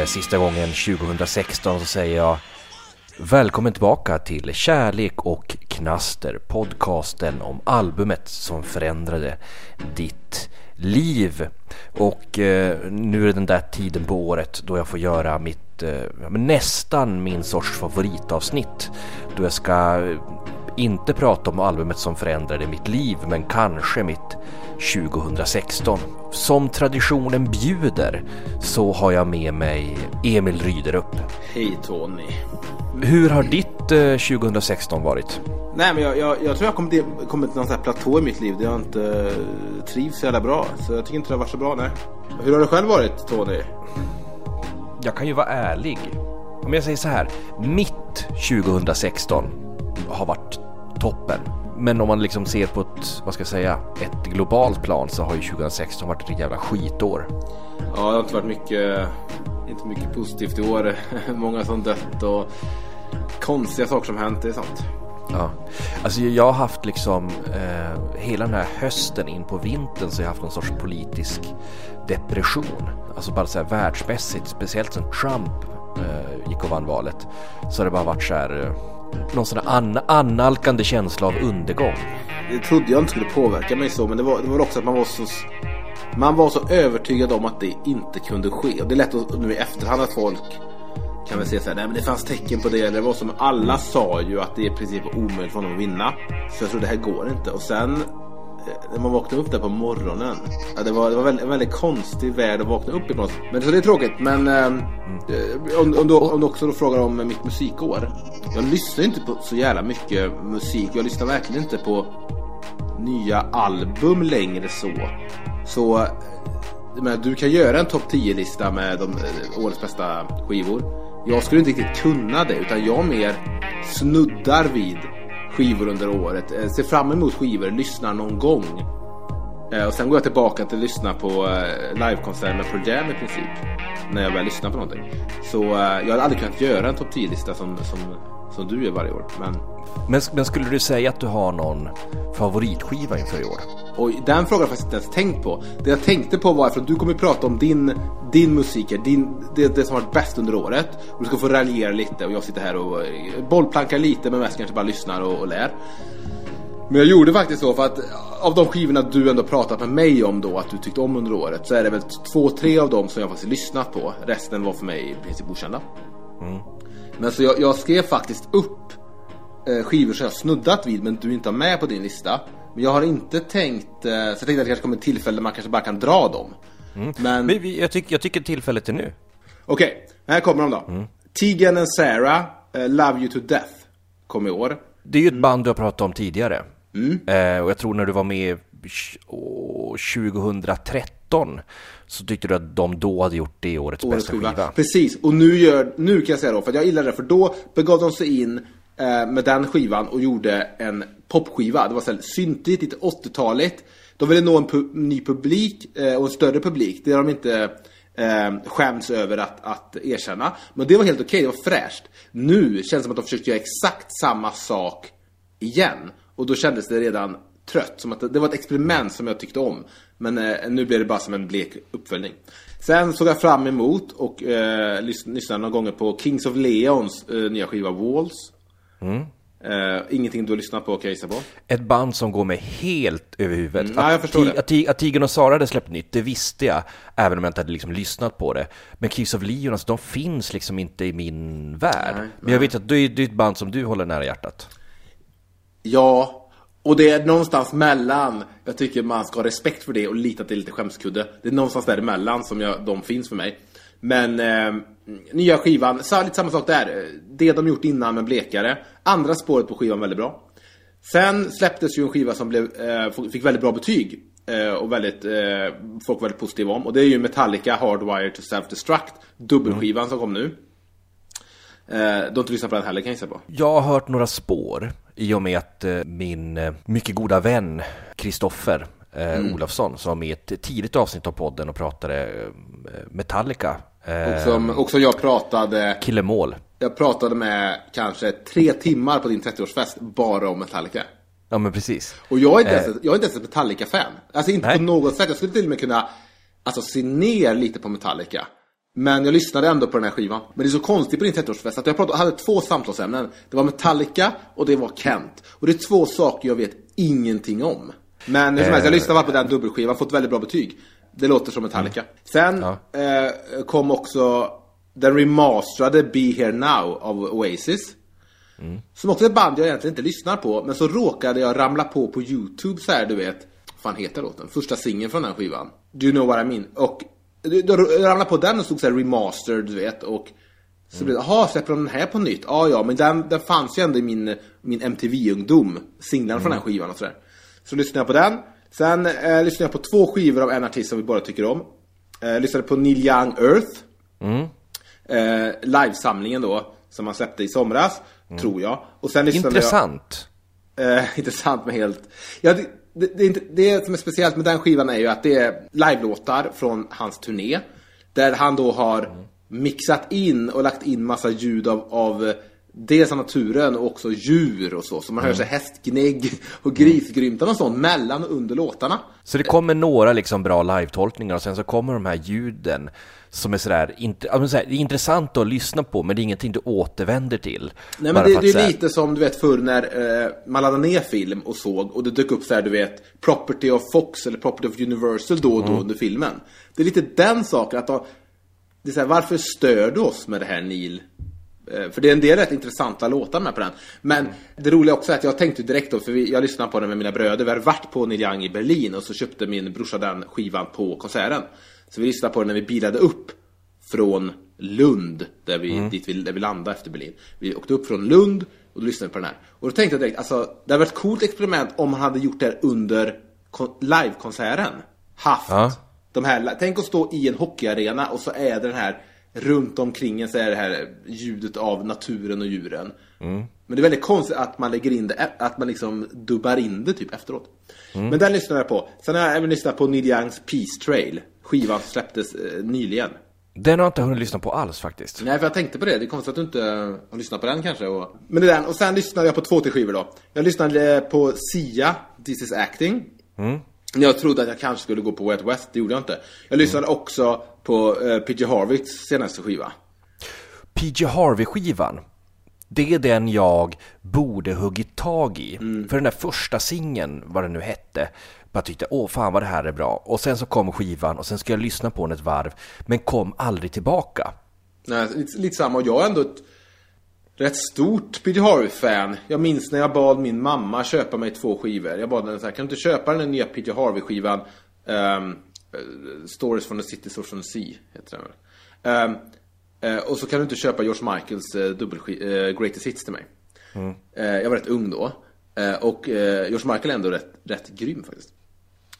Eh, sista gången 2016 så säger jag Välkommen tillbaka till Kärlek och Knaster, podcasten om albumet som förändrade ditt liv. Och eh, nu är det den där tiden på året då jag får göra mitt, eh, nästan min sorts favoritavsnitt. Då jag ska eh, inte prata om albumet som förändrade mitt liv, men kanske mitt 2016. Som traditionen bjuder så har jag med mig Emil Ryderup. Hej Tony. Hur har ditt eh, 2016 varit? Nej men jag, jag, jag tror jag kommit, kommit till någon sån här platå i mitt liv där jag inte eh, trivs så jävla bra. Så jag tycker inte det har varit så bra nej. Hur har det själv varit Tony? Jag kan ju vara ärlig. Om jag säger så här, mitt 2016 har varit toppen. Men om man liksom ser på ett, vad ska jag säga, ett globalt plan så har ju 2016 varit ett jävla skitår. Ja, det har inte varit mycket, inte mycket positivt i år. Många som dött och konstiga saker som hänt, det är sant. Ja, alltså jag har haft liksom eh, hela den här hösten in på vintern så jag har haft någon sorts politisk depression. Alltså bara så här världsmässigt, speciellt sen Trump eh, gick och vann valet. Så har det bara varit så här eh, någon sån här an annalkande känsla av undergång. Det trodde jag inte skulle påverka mig så, men det var, det var också att man var så man var så övertygad om att det inte kunde ske. Och det är lätt att nu i efterhand att folk kan väl säga så här, nej men det fanns tecken på det. Eller det var som alla sa ju att det är i princip omöjligt för honom att vinna. Så jag tror det här går inte. Och sen när man vaknade upp där på morgonen. Ja, det var, det var väldigt, en väldigt konstig värld att vakna upp i på något sätt. Men så det är tråkigt. Men eh, om, om, du, om du också då frågar om mitt musikår. Jag lyssnar inte på så jävla mycket musik. Jag lyssnar verkligen inte på nya album längre så. Så men du kan göra en topp 10-lista med de, eh, årets bästa skivor. Jag skulle inte riktigt kunna det utan jag mer snuddar vid skivor under året. Eh, ser fram emot skivor, lyssnar någon gång. Eh, och sen går jag tillbaka till att lyssna på eh, livekonserter med Pearl Jam i princip. När jag väl lyssnar på någonting. Så eh, jag hade aldrig kunnat göra en topp 10-lista som, som, som du gör varje år. Men... men... Men, skulle du säga att du har någon favoritskiva inför i år? Och den frågan har jag faktiskt inte ens tänkt på. Det jag tänkte på var att du kommer att prata om din, din musik, din, det, det som varit bäst under året. Och du ska få raljera lite och jag sitter här och eh, bollplankar lite men mest kanske bara lyssnar och, och lär. Men jag gjorde faktiskt så för att av de skivorna du ändå pratat med mig om då att du tyckte om under året så är det väl två, tre av dem som jag faktiskt lyssnat på. Resten var för mig i princip okända. Mm. Men så jag, jag skrev faktiskt upp eh, skivor som jag snuddat vid men du inte har med på din lista. Men jag har inte tänkt, eh, så jag tänkte att det kanske kommer ett tillfälle där man kanske bara kan dra dem. Mm. Men, men vi, jag, tycker, jag tycker tillfället är nu. Okej, okay, här kommer de då. Mm. Tegan and Sarah, uh, Love You To Death, kom i år. Det är ju ett band du har pratat om tidigare. Mm. Eh, och jag tror när du var med 2013 så tyckte du att de då hade gjort det årets, årets bästa skiva. skiva. Precis, och nu, gör, nu kan jag säga då, för jag gillar det, för då begav de sig in eh, med den skivan och gjorde en popskiva. Det var så här syntigt, lite 80-taligt. De ville nå en pu ny publik eh, och en större publik. Det har de inte eh, skäms över att, att erkänna. Men det var helt okej, okay, det var fräscht. Nu känns det som att de försökte göra exakt samma sak igen. Och då kändes det redan trött. Som att det, det var ett experiment som jag tyckte om. Men eh, nu blev det bara som en blek uppföljning. Sen såg jag fram emot och eh, lyssnade några gånger på Kings of Leons eh, nya skiva Walls. Mm. Uh, ingenting du har lyssnat på kan jag på? Ett band som går mig helt över huvudet. Mm, att, jag förstår det. Att, att Tigen och Sara hade släppt nytt, det visste jag. Även om jag inte hade liksom lyssnat på det. Men Kiss of Leon, alltså, de finns liksom inte i min värld. Nej, Men jag vet att det är, det är ett band som du håller nära hjärtat. Ja, och det är någonstans mellan. Jag tycker man ska ha respekt för det och lita till lite skämskudde. Det är någonstans däremellan som jag, de finns för mig. Men eh, nya skivan, så lite samma sak där. Det de gjort innan men blekare. Andra spåret på skivan väldigt bra. Sen släpptes ju en skiva som blev, eh, fick väldigt bra betyg. Eh, och väldigt, eh, folk var väldigt positiva om. Och det är ju Metallica Hardwire to Self-Destruct. Dubbelskivan mm. som kom nu. Eh, du har inte lyssnat på den heller kan jag gissa på. Jag har hört några spår i och med att eh, min eh, mycket goda vän Kristoffer eh, mm. Olofsson som i ett tidigt avsnitt av podden och pratade Metallica och som också jag pratade... Killemål. Jag pratade med kanske tre timmar på din 30-årsfest bara om Metallica. Ja men precis. Och jag är inte ens, jag är inte ens ett Metallica-fan. Alltså inte Nej. på något sätt. Jag skulle till och med kunna alltså, se ner lite på Metallica. Men jag lyssnade ändå på den här skivan. Men det är så konstigt på din 30-årsfest att jag pratade, hade två samtalsämnen. Det var Metallica och det var Kent. Och det är två saker jag vet ingenting om. Men hur som helst, jag lyssnade bara på den dubbelskivan, fått väldigt bra betyg. Det låter som Metallica. Sen eh, kom också den remasterade Be Here Now av Oasis. Som också är ett band jag egentligen inte lyssnar på, men så råkade jag ramla på på YouTube så här, du vet. Vad fan heter låten? Första singeln från den skivan. Do you know what I mean? Och då ramlade på den och stod så här remastered, du vet. Och så blev det, jaha, släpper de den här på nytt? Ja, ja, men den, den fanns ju ändå i min, min MTV-ungdom. Singlarna från den här skivan och sådär. Så lyssnade jag på den. Sen eh, lyssnade jag på två skivor av en artist som vi bara tycker om. Eh, lyssnade på Neil Young Earth. Eh, livesamlingen då, som han släppte i somras, tror jag. Och sen lyssnade Intressant. jag... Eh, intressant med helt... Ja, det, det, är inte- det som är speciellt med den skivan är ju att det är live-låtar från hans turné. Där han då har mixat in och lagt in massa ljud av, av eh, dels av naturen och också djur och så. Så man hör sig hästgnägg och grisgrymtan och sånt mellan och under låtarna. Så det kommer några liksom bra live-tolkningar och sen så kommer de här ljuden som är sådär, ja, men sådär, det är intressant att lyssna på men det är ingenting du återvänder till. Nej men det, det är såhär- lite som du vet förr när eh, man laddade ner film och såg och det dök upp så här du vet Property of Fox eller Property of Universal då och då under filmen. Det är lite den saken att då, det är så här, varför stör du oss med det här Neil? Eh, För det är en del rätt intressanta låtar med på den. Men det roliga också är att jag tänkte direkt då, för jag lyssnade på den med mina bröder. Vi hade varit på Neil Young i Berlin och så köpte min brorsa den skivan på konserten. Så vi lyssnade på den när vi bilade upp från Lund, där vi, dit vi, där vi landade efter Berlin. Vi åkte upp från Lund och då lyssnade vi på den här. Och då tänkte jag direkt, alltså det hade varit ett coolt experiment om man hade gjort det här under kon- livekonserten. Haft Ja. de här, tänk att stå i en hockeyarena och så är det den här runt omkring en så är det här ljudet av naturen och djuren. Men det är väldigt konstigt att man lägger in det, att man liksom dubbar in det typ efteråt. Men den lyssnade jag på. Sen har jag även lyssnat på Neil Youngs Peace Trail. Skivan släpptes eh, nyligen. Den har jag inte hunnit lyssna på alls faktiskt. Nej, för jag tänkte på det. Det är konstigt att du inte har lyssnat på den kanske. Och... Men det är den. Och sen lyssnade jag på två till skivor då. Jag lyssnade eh, på Sia, This is acting. Jag trodde att jag kanske skulle gå på Wet West, det gjorde jag inte. Jag lyssnade också på uh, PJ Harvitts senaste skiva. PJ Harvey-skivan, det är den jag borde huggit tag i. För den där första singeln, vad den nu hette, bara tyckte åh fan vad det här är bra. Och sen så kom skivan och sen ska jag lyssna på den ett varv, men kom aldrig tillbaka. Nej, lite, lite samma. Och jag är ändå ett rätt stort PJ Harvey-fan. Jag minns när jag bad min mamma köpa mig två skivor. Jag bad henne så här, kan du inte köpa den nya PJ Harvey-skivan? Eh, Stories from the City, Stories from the Sea, heter den väl. Ehm, eh, och så kan du inte köpa George Michaels uh, uh, Greatest Hits till mig. Eh, jag var rätt ung då. Och George Michael är ändå rätt, rätt grym faktiskt.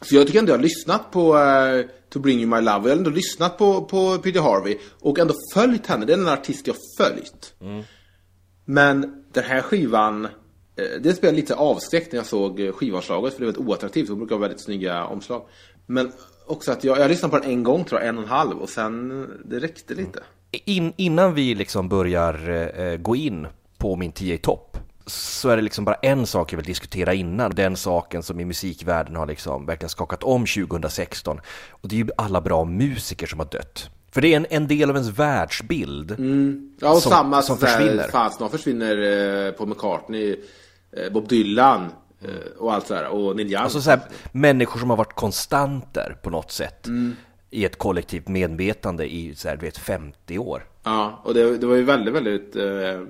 Så jag tycker ändå jag har lyssnat på eh, To Bring You My Love. Jag har ändå lyssnat på, på PJ Harvey. Och ändå följt henne. Det är en artist jag har följt. Men den här skivan. Eh, det blev lite avskräckt när jag såg eh, skivomslaget. För det är väldigt oattraktivt. Det brukar vara väldigt snygga omslag. Men också att jag, jag lyssnade på den en gång tror jag. En och en halv. Och sen, det räckte lite. In, innan vi liksom börjar eh, gå in på min 10 i topp så är det liksom bara en sak jag vill diskutera innan. Den saken som i musikvärlden har liksom verkligen skakat om 2016. Och det är ju alla bra musiker som har dött. För det är en, en del av ens världsbild Ja, och som, samma som försvinner. Fan, snart försvinner eh, Paul McCartney, eh, Bob Dylan eh, och allt sådär. Och Neil Young. Alltså så här, människor som har varit konstanter på något sätt i ett kollektivt medvetande i så här, du vet, 50 år. Ja, och det, det var ju väldigt, väldigt eh,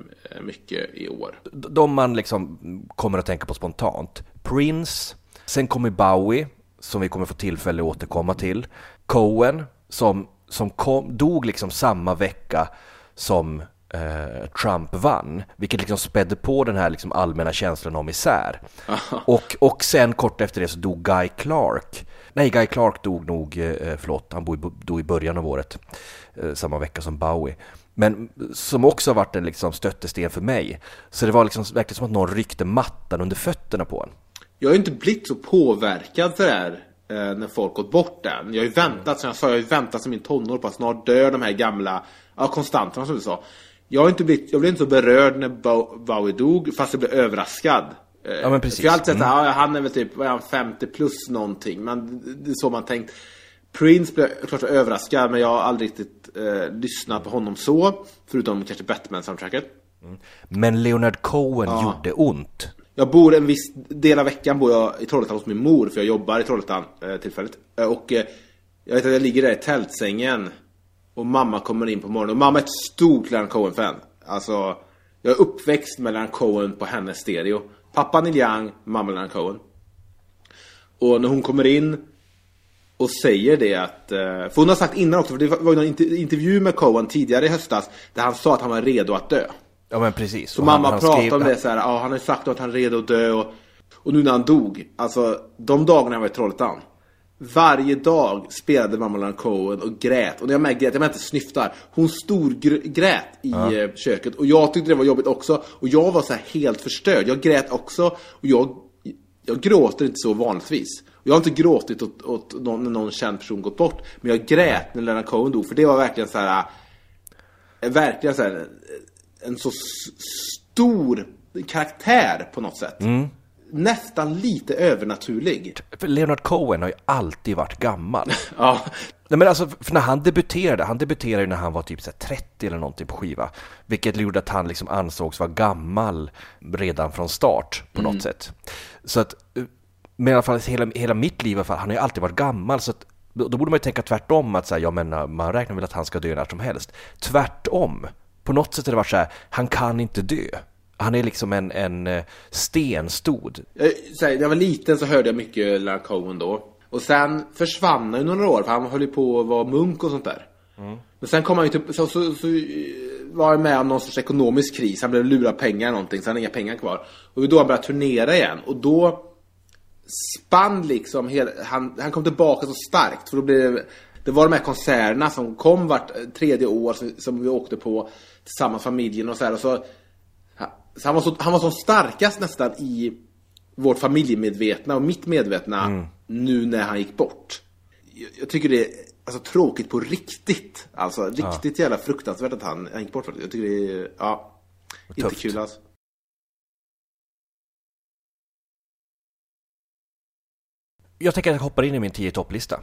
mycket i år. De man liksom kommer att tänka på spontant. Prince, sen kommer Bowie, som vi kommer få tillfälle att återkomma till. Cohen, som, som kom, dog liksom samma vecka som eh, Trump vann. Vilket liksom spädde på den här liksom allmänna känslan om isär. och, och sen kort efter det så dog Guy Clark. Nej, Guy Clark dog nog, eh, förlåt, han dog i- början av året. Eh, samma vecka som Bowie. Men som också har varit en liksom stöttesten för mig. Så det var liksom verkligen som att någon ryckte mattan under fötterna på en. Jag har inte blivit så påverkad för det här eh, när folk gått bort än. Jag har ju väntat, som jag sa, jag har ju väntat som min tonår på att snart dör de här gamla, ja konstanterna som du sa. Jag inte blivit, jag blev inte så berörd när Bow- Bowie dog, fast jag blev överraskad. Eh, Ja, men precis. För jag har alltid att ja, han är väl typ, vad är han, 50 plus någonting. Men det är så man tänkt. Prince blev klart överraskad men jag har aldrig riktigt eh, lyssnat på honom så. Förutom kanske Batman-soundtracket. Men Leonard Cohen gjorde ont. Jag bor en viss del av veckan bor jag i Trollhättan hos min mor för jag jobbar i Trollhättan eh, tillfälligt. Eh, och eh, jag vet att jag ligger där i tältsängen och mamma kommer in på morgonen och mamma är ett stort Leonard Cohen-fan. Alltså, jag är uppväxt med Leonard Cohen på hennes stereo. Pappa Neil Young, mamma Leonard Cohen. Och när hon kommer in och säger det att... eh, För hon har sagt innan också, för det var ju någon inter- intervju med Cohen tidigare i höstas där han sa att han var redo att dö. Ja men precis. Så Och mamma han- han pratade om det så här, ja han har ju sagt att han är redo att dö och, och nu när han dog, alltså de dagarna jag var i Trollhättan. Varje dag spelade mamma Leonard Cohen och grät. Och när jag med grät, jag menar inte snyftar. Hon storgrät i eh, köket. Och jag tyckte det var jobbigt också. Och jag var så helt förstörd. Jag grät också. Och jag, jag gråter inte så vanligtvis. Och jag har inte gråtit åt, åt någon, när någon känd person gått bort. Men jag grät när Leonard Cohen dog. För det var verkligen så här. eh, Verkligen så här en så stor karaktär på något sätt. Nästan lite övernaturlig. För Leonard Cohen har ju alltid varit gammal. Ja, Nej men alltså, när han debuterade, han debuterade ju när han var typ så här 30 eller någonting på skiva. Vilket gjorde att han liksom ansågs vara gammal redan från start på något sätt. Så att, eh, men i alla fall hela, hela mitt liv i alla fall, han har ju alltid varit gammal. Så att, då, då borde man ju tänka tvärtom, att så här, jag menar, man räknar väl att han ska dö när som helst. Tvärtom. På något sätt har det varit så här, han kan inte dö. Han är liksom en, en eh, stenstod. här, när jag var liten så hörde jag mycket Leonard Cohen då. Och sen försvann han ju några år för han höll ju på att vara munk och sånt där. Men sen kom han ju typ, så, så, så eh, var han med om någon sorts ekonomisk kris. Han blev lurad pengar eller någonting, så han hade inga pengar kvar. Och då han började turnera igen. Och då spann liksom, hela, han, han kom tillbaka så starkt. För då blev det, det var de här konserterna som kom vart eh, tredje år som, som vi åkte på tillsammans familjen och så här. Och så, så han, var så, han var som starkast nästan i vårt familjemedvetna och mitt medvetna nu när han gick bort. Jag, jag tycker det är alltså, tråkigt på riktigt. Alltså riktigt jävla fruktansvärt att han, han gick bort. Jag tycker det är, ja, inte Tufft. kul alltså. Jag tänker att jag hoppar in i min 10 topplista.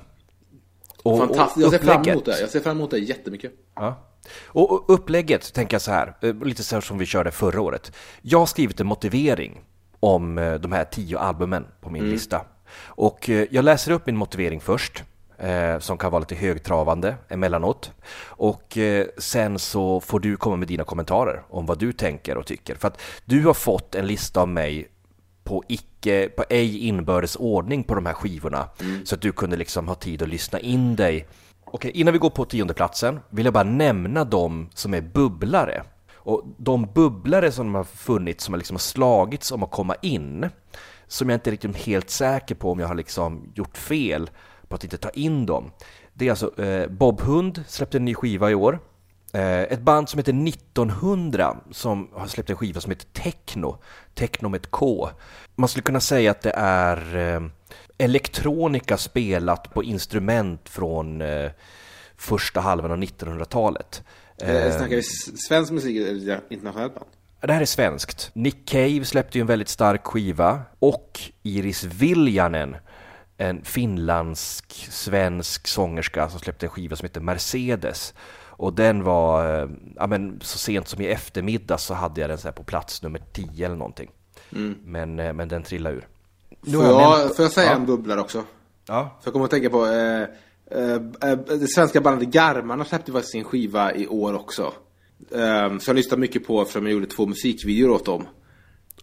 Och- Fantastiskt, och jag ser fram emot det. Jag ser fram emot det jättemycket. Ja. Och och upplägget tänker jag så här, eh, lite så här som vi körde förra året. Jag har skrivit en motivering om eh, de här tio albumen på min lista. Och eh, jag läser upp min motivering först, eh, som kan vara lite högtravande emellanåt. Och eh, sen så får du komma med dina kommentarer om vad du tänker och tycker. För att du har fått en lista av mig på icke, på ej inbördes ordning på de här skivorna. Så att du kunde liksom ha tid att lyssna in dig. Okej, innan vi går på tiondeplatsen vill jag bara nämna de som är bubblare. Och de bubblare som har funnits, som har liksom slagits om att komma in, som jag inte är riktigt helt säker på om jag har liksom gjort fel på att inte ta in dem. Det är alltså eh, Bob Hund släppte en ny skiva i år. Eh, ett band som heter 1900 som har släppt en skiva som heter Techno. Techno med ett K. Man skulle kunna säga att det är eh, elektronika spelat på instrument från eh, första halvan av 1900-talet. Eh, snackar vi svensk musik eller internationellt band? Det här är svenskt. Nick Cave släppte ju en väldigt stark skiva och Iris Viljanen, en finlandsk-svensk sångerska som släppte en skiva som heter Mercedes. Och den var, eh, ja men så sent som i eftermiddag så hade jag den så här på plats nummer 10 eller någonting. Men, eh, men den trillade ur. Nu Får jag, får jag säga ja. en bubblare också? Ja. För jag kommer att tänka på eh, eh, eh, det svenska bandet Garmarna släppte faktiskt sin skiva i år också. Eh, så jag lyssnade mycket på eftersom jag gjorde två musikvideor åt dem.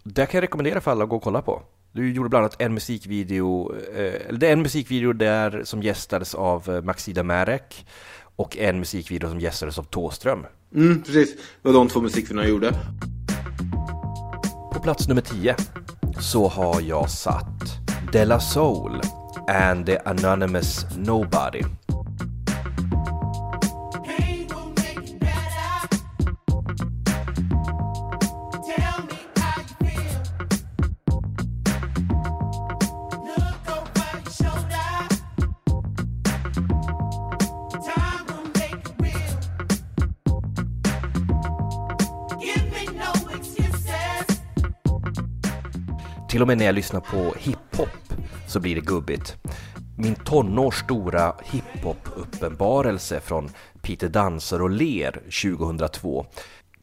Det kan jag rekommendera för alla att gå och kolla på. Du gjorde bland annat en musikvideo, eh, eller det är en musikvideo där som gästades av eh, Maxida Marek och en musikvideo som gästades av Tåström. Mm, precis. Det var de två musikvideorna jag gjorde. På plats nummer 10 så har jag satt Della Soul and the Anonymous Nobody. Till och med när jag lyssnar på hiphop så blir det gubbigt. min tonårs stora hiphop-uppenbarelse från Peter Dansar och Ler 2002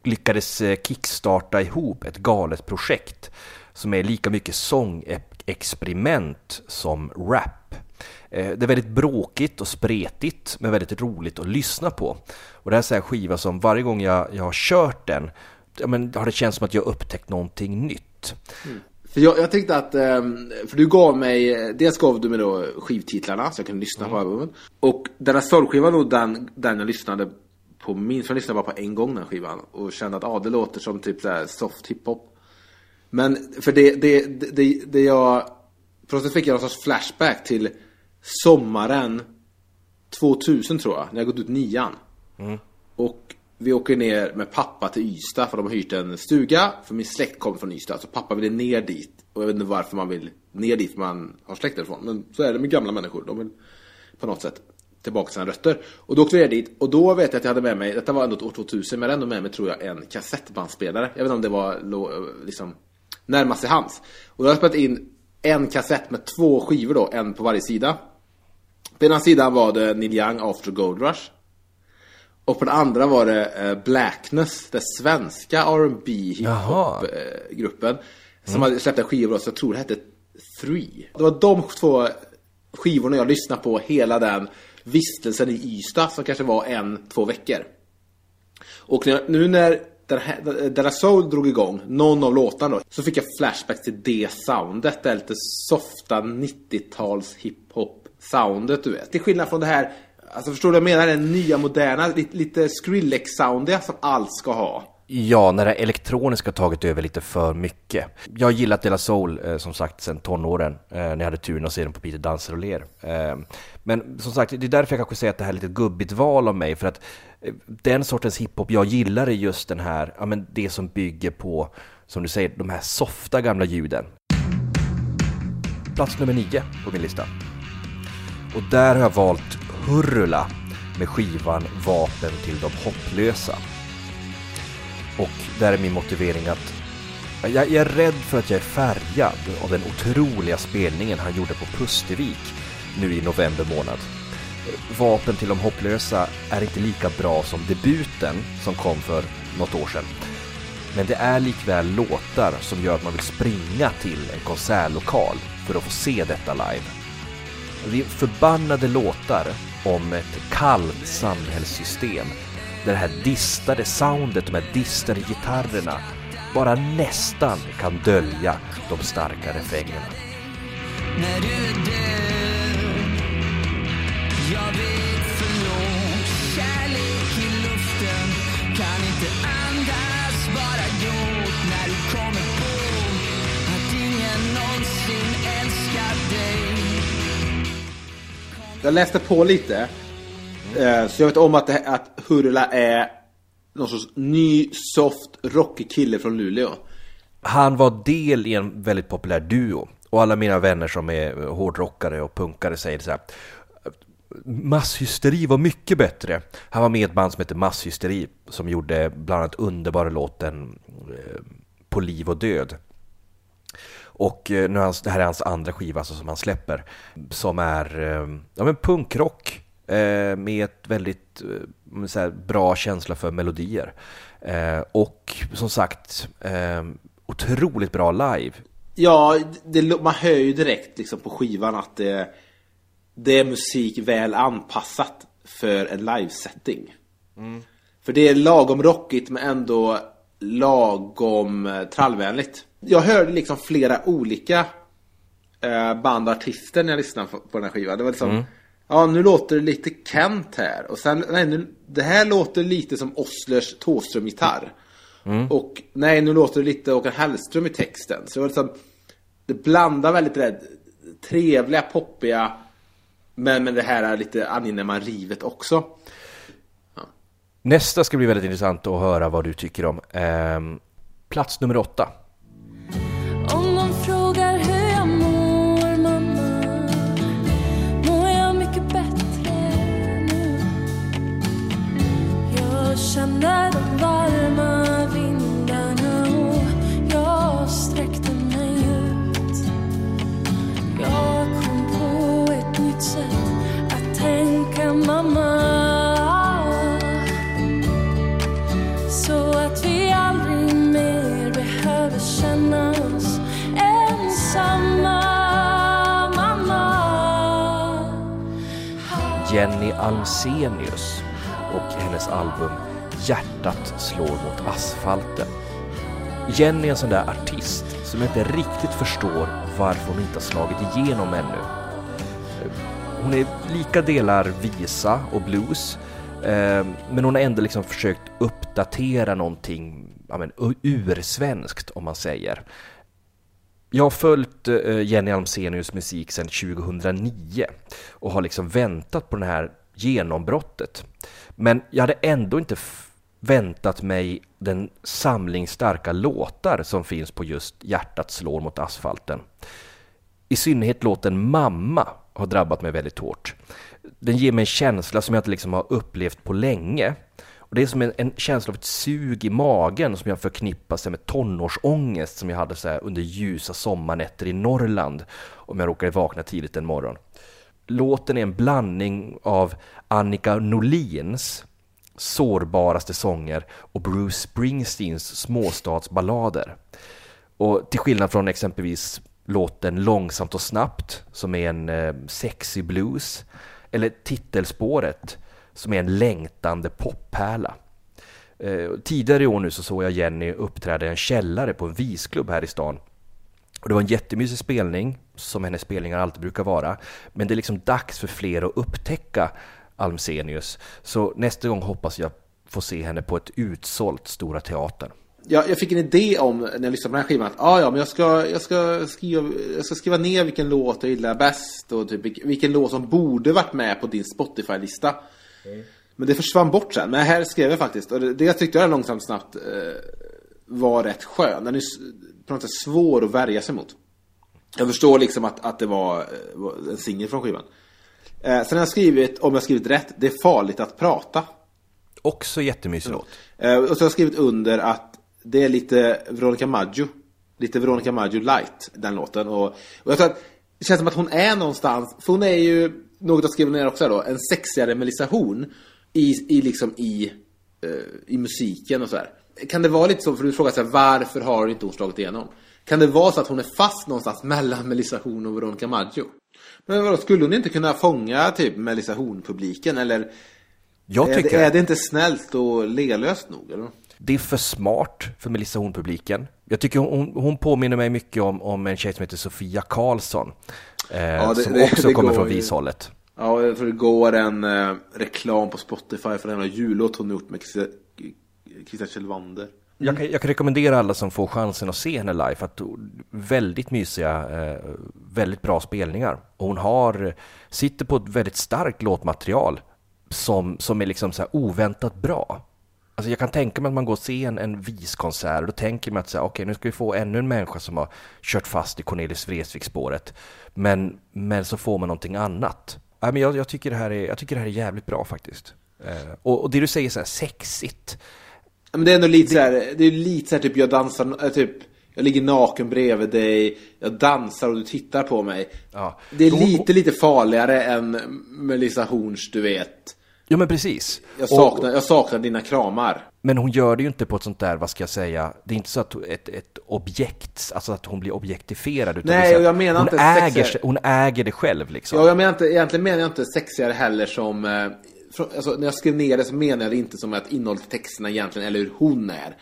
lyckades eh, kickstarta ihop ett galet projekt som är lika mycket sångexperiment som rap. Eh, det är väldigt bråkigt och spretigt men väldigt roligt att lyssna på. Och det här är en skiva som varje gång jag, jag har kört den ja, men har det känts som att jag upptäckt någonting nytt. Mm. För jag, jag tänkte att, ehm, för du gav mig, dels gav du mig då skivtitlarna så jag kunde lyssna på albumen. Och den här soulskivan var den, den jag lyssnade på minst, jag lyssnade bara på en gång den skivan. Och kände att ah, det låter som typ så soft hiphop. Men för det, det, det, det, jag, på något sätt fick jag någon sorts flashback till sommaren 2000 tror jag, när jag gått ut nian. Och vi åker ner med pappa till Ystad för de har hyrt en stuga. För min släkt kommer från Ystad. Så pappa ville ner dit. Och jag vet inte varför man vill ner dit man har släkt därifrån. Men så är det med gamla människor. De vill på något sätt tillbaka till sina rötter. Och då åkte vi ner dit. Och då vet jag att jag hade med mig, detta var ändå år 2000, men jag hade ändå med mig tror jag en kassettbandspelare. Jag vet inte om det var liksom närmast till hands. Och då hade jag spelat in en kassett med två skivor då, en på varje sida. På ena sidan var det Neil Young After Gold Rush. Och på den andra var det eh, Blackness, den svenska R&B Jaha. hiphop eh, gruppen Som hade släppt en skiva så jag tror det hette Three. Det var de två skivorna jag lyssnade på hela den vistelsen i Ystad som kanske var en, två veckor. Och nu när Della Soul drog igång, någon av låtarna så fick jag flashbacks till det soundet. Det är lite softa 90-tals hiphop soundet du vet. Till skillnad från det här, alltså förstår du vad jag menar? Den nya moderna, lite, lite Skrillex-soundiga som allt ska ha. Ja, när det elektroniska tagit över lite för mycket. Jag har gillat Dela Soul eh, som sagt sedan tonåren, eh, när jag hade turen att se dem på Peter Danser och Ler. Eh, men som sagt, det är därför jag kanske säger att det här är lite gubbigt val av mig, för att eh, den sortens hiphop jag gillar är just den här, ja men det som bygger på, som du säger, de här softa gamla ljuden. Plats nummer nio på min lista. Och där har jag valt Hurula med skivan Vapen till de hopplösa. Och där är min motivering att jag, jag är rädd för att jag är färgad av den otroliga spelningen han gjorde på Pustervik nu i november månad. Vapen till de hopplösa är inte lika bra som debuten som kom för något år sedan. Men det är likväl låtar som gör att man vill springa till en konsertlokal för att få se detta live. Det är förbannade låtar om ett kallt samhällssystem där det här distade soundet, de här distade gitarrerna bara nästan kan dölja de starka refrängerna. när du är död. Jag vill Jag läste på lite. Mm. Så jag vet om att, det, att Hurula är någon sorts ny, soft, rockig kille från Luleå. Han var del i en väldigt populär duo och alla mina vänner som är hårdrockare och punkare säger så här Masshysteri var mycket bättre. Han var med i ett band som hette Masshysteri som gjorde bland annat underbara låten eh, På liv och död. Och eh, nu är hans, det här är hans andra skiva alltså, som han släpper. Som är eh, ja, men punkrock eh, med ett väldigt här, bra känsla för melodier. Eh, och som sagt, eh, otroligt bra live. Ja, det, man hör ju direkt liksom på skivan att det, det är musik väl anpassat för en livesetting. För det är lagom rockigt men ändå lagom eh, trallvänligt. Jag hörde liksom flera olika eh, band och artister när jag lyssnade på, på den här skivan. Det var liksom, ja nu låter det lite Kent här. Och sen, nej nu, det här låter lite som Oslers Thåström-gitarr. Och nej, nu låter det lite Håkan Hellström i texten. Så det var liksom, det blandar väldigt det trevliga, poppiga, men med det här lite angenäma rivet också. Nästa ska bli väldigt intressant att höra vad du tycker om. Ehm, plats nummer åtta. Om de frågar hur jag mår, mamma Mår jag mycket bättre nu Jag känner de varma vindarna och jag sträckte mig ut Jag kom på ett nytt sätt att tänka, mamma. Jenny Almsenius och hennes album Hjärtat slår mot asfalten. Jenny är en sån där artist som inte riktigt förstår varför hon inte har slagit igenom ännu. Hon är lika delar visa och blues, eh, men hon har ändå liksom försökt uppdatera någonting ja, men, ursvenskt om man säger. Jag har följt eh, Jenny Almsenius musik sedan 2009 och har liksom väntat på det här genombrottet. Men jag hade ändå inte väntat mig den samling starka låtar som finns på just Hjärtat slår mot asfalten. I synnerhet låten Mamma har drabbat mig väldigt hårt. Den ger mig en känsla som jag inte liksom har upplevt på länge. Och det är som en, en känsla av ett sug i magen som jag förknippar sig med tonårsångest som jag hade så här under ljusa sommarnätter i Norrland om jag råkade vakna tidigt en morgon. Låten är en blandning av Annika Norlins sårbaraste sånger och Bruce Springsteens småstadsballader. Och till skillnad från exempelvis låten Långsamt och snabbt som är en eh, sexy blues eller titelspåret som är en längtande poppärla. Eh, tidigare i år nu så såg jag Jenny uppträda i en källare på en visklubb här i stan. Och det var en jättemysig spelning, som hennes spelningar alltid brukar vara. Men det är liksom dags för fler att upptäcka Almsenius. Så nästa gång hoppas jag få se henne på ett utsålt Stora Teatern. Jag, jag fick en idé om när jag lyssnade på den här skivan att ah, ja, men jag ska, jag, ska skriva, jag ska skriva ner vilken låt jag gillar bäst och typ vilken, vilken låt som borde varit med på din Spotify-lista. Men det försvann bort sen. Men här skrev jag faktiskt, och det, det jag tyckte var långsamt snabbt eh, var rätt skön. Den är på något sätt svår att värja sig mot. Jag förstår liksom att, att det var, eh, var en singel från skivan. Eh, sen har jag skrivit, om jag har skrivit rätt, det är farligt att prata. Också jättemysig låt. Eh, och så har jag skrivit under att det är lite Veronica Maggio. Lite Veronica Maggio light, den låten. Och, och jag tror att det känns som att hon är någonstans, för hon är ju, något jag skrev ner också då, en sexigare Melissa Horn i, i liksom i, eh, i musiken och så här. Kan det vara lite så, för du frågar så här, varför har inte hon slagit igenom? Kan det vara så att hon är fast någonstans mellan Melissa Horn och Veronica Maggio? Men vadå, skulle hon inte kunna fånga typ Melissa Horn-publiken? Eller Jag är, tycker det, är det inte snällt och legalöst nog? Eller? det är för smart för Melissa Horn-publiken. Jag tycker hon, hon påminner mig mycket om, om en tjej som heter Sofia Karlsson. Eh, det- som det- också det kommer från vishållet. Ja, tror det går en eh, reklam på Spotify för den här jullåt hon gjort med Christian- Kjellvander. Jag, kan, jag kan rekommendera alla som får chansen att se henne live att väldigt mysiga, eh, väldigt bra spelningar. Och hon har, sitter på ett väldigt starkt låtmaterial som, som är liksom så oväntat bra. Alltså jag kan tänka mig att man går och ser en, en viskonsert och då tänker man att så här, okej nu ska vi få ännu en människa som har kört fast i Cornelis Vreeswijk spåret. Men, men så får man någonting annat. Ja, men jag, jag, tycker det här är, jag tycker det här är jävligt bra faktiskt. Eh, och, och det du säger så här sexigt. Men det är ändå lite så här, det är lite så här typ jag dansar, äh, typ jag ligger naken bredvid dig, jag dansar och du tittar på mig. Ja. Det är Hon- lite, lite farligare än Melissa Horns, du vet. Ja men precis. Jag Och- saknar, jag saknar dina kramar. Men hon gör det ju inte på ett sånt där, vad ska jag säga, det är inte så att ett, ett objekt, alltså att hon blir objektifierad. Utan Nej, och jag menar hon inte äger, sexigare. hon äger det själv liksom. Ja, jag menar inte, egentligen menar jag inte sexigare heller som... Eh, alltså, när jag skrev ner det så menar jag det inte som att innehållet i texterna egentligen, eller hur hon är.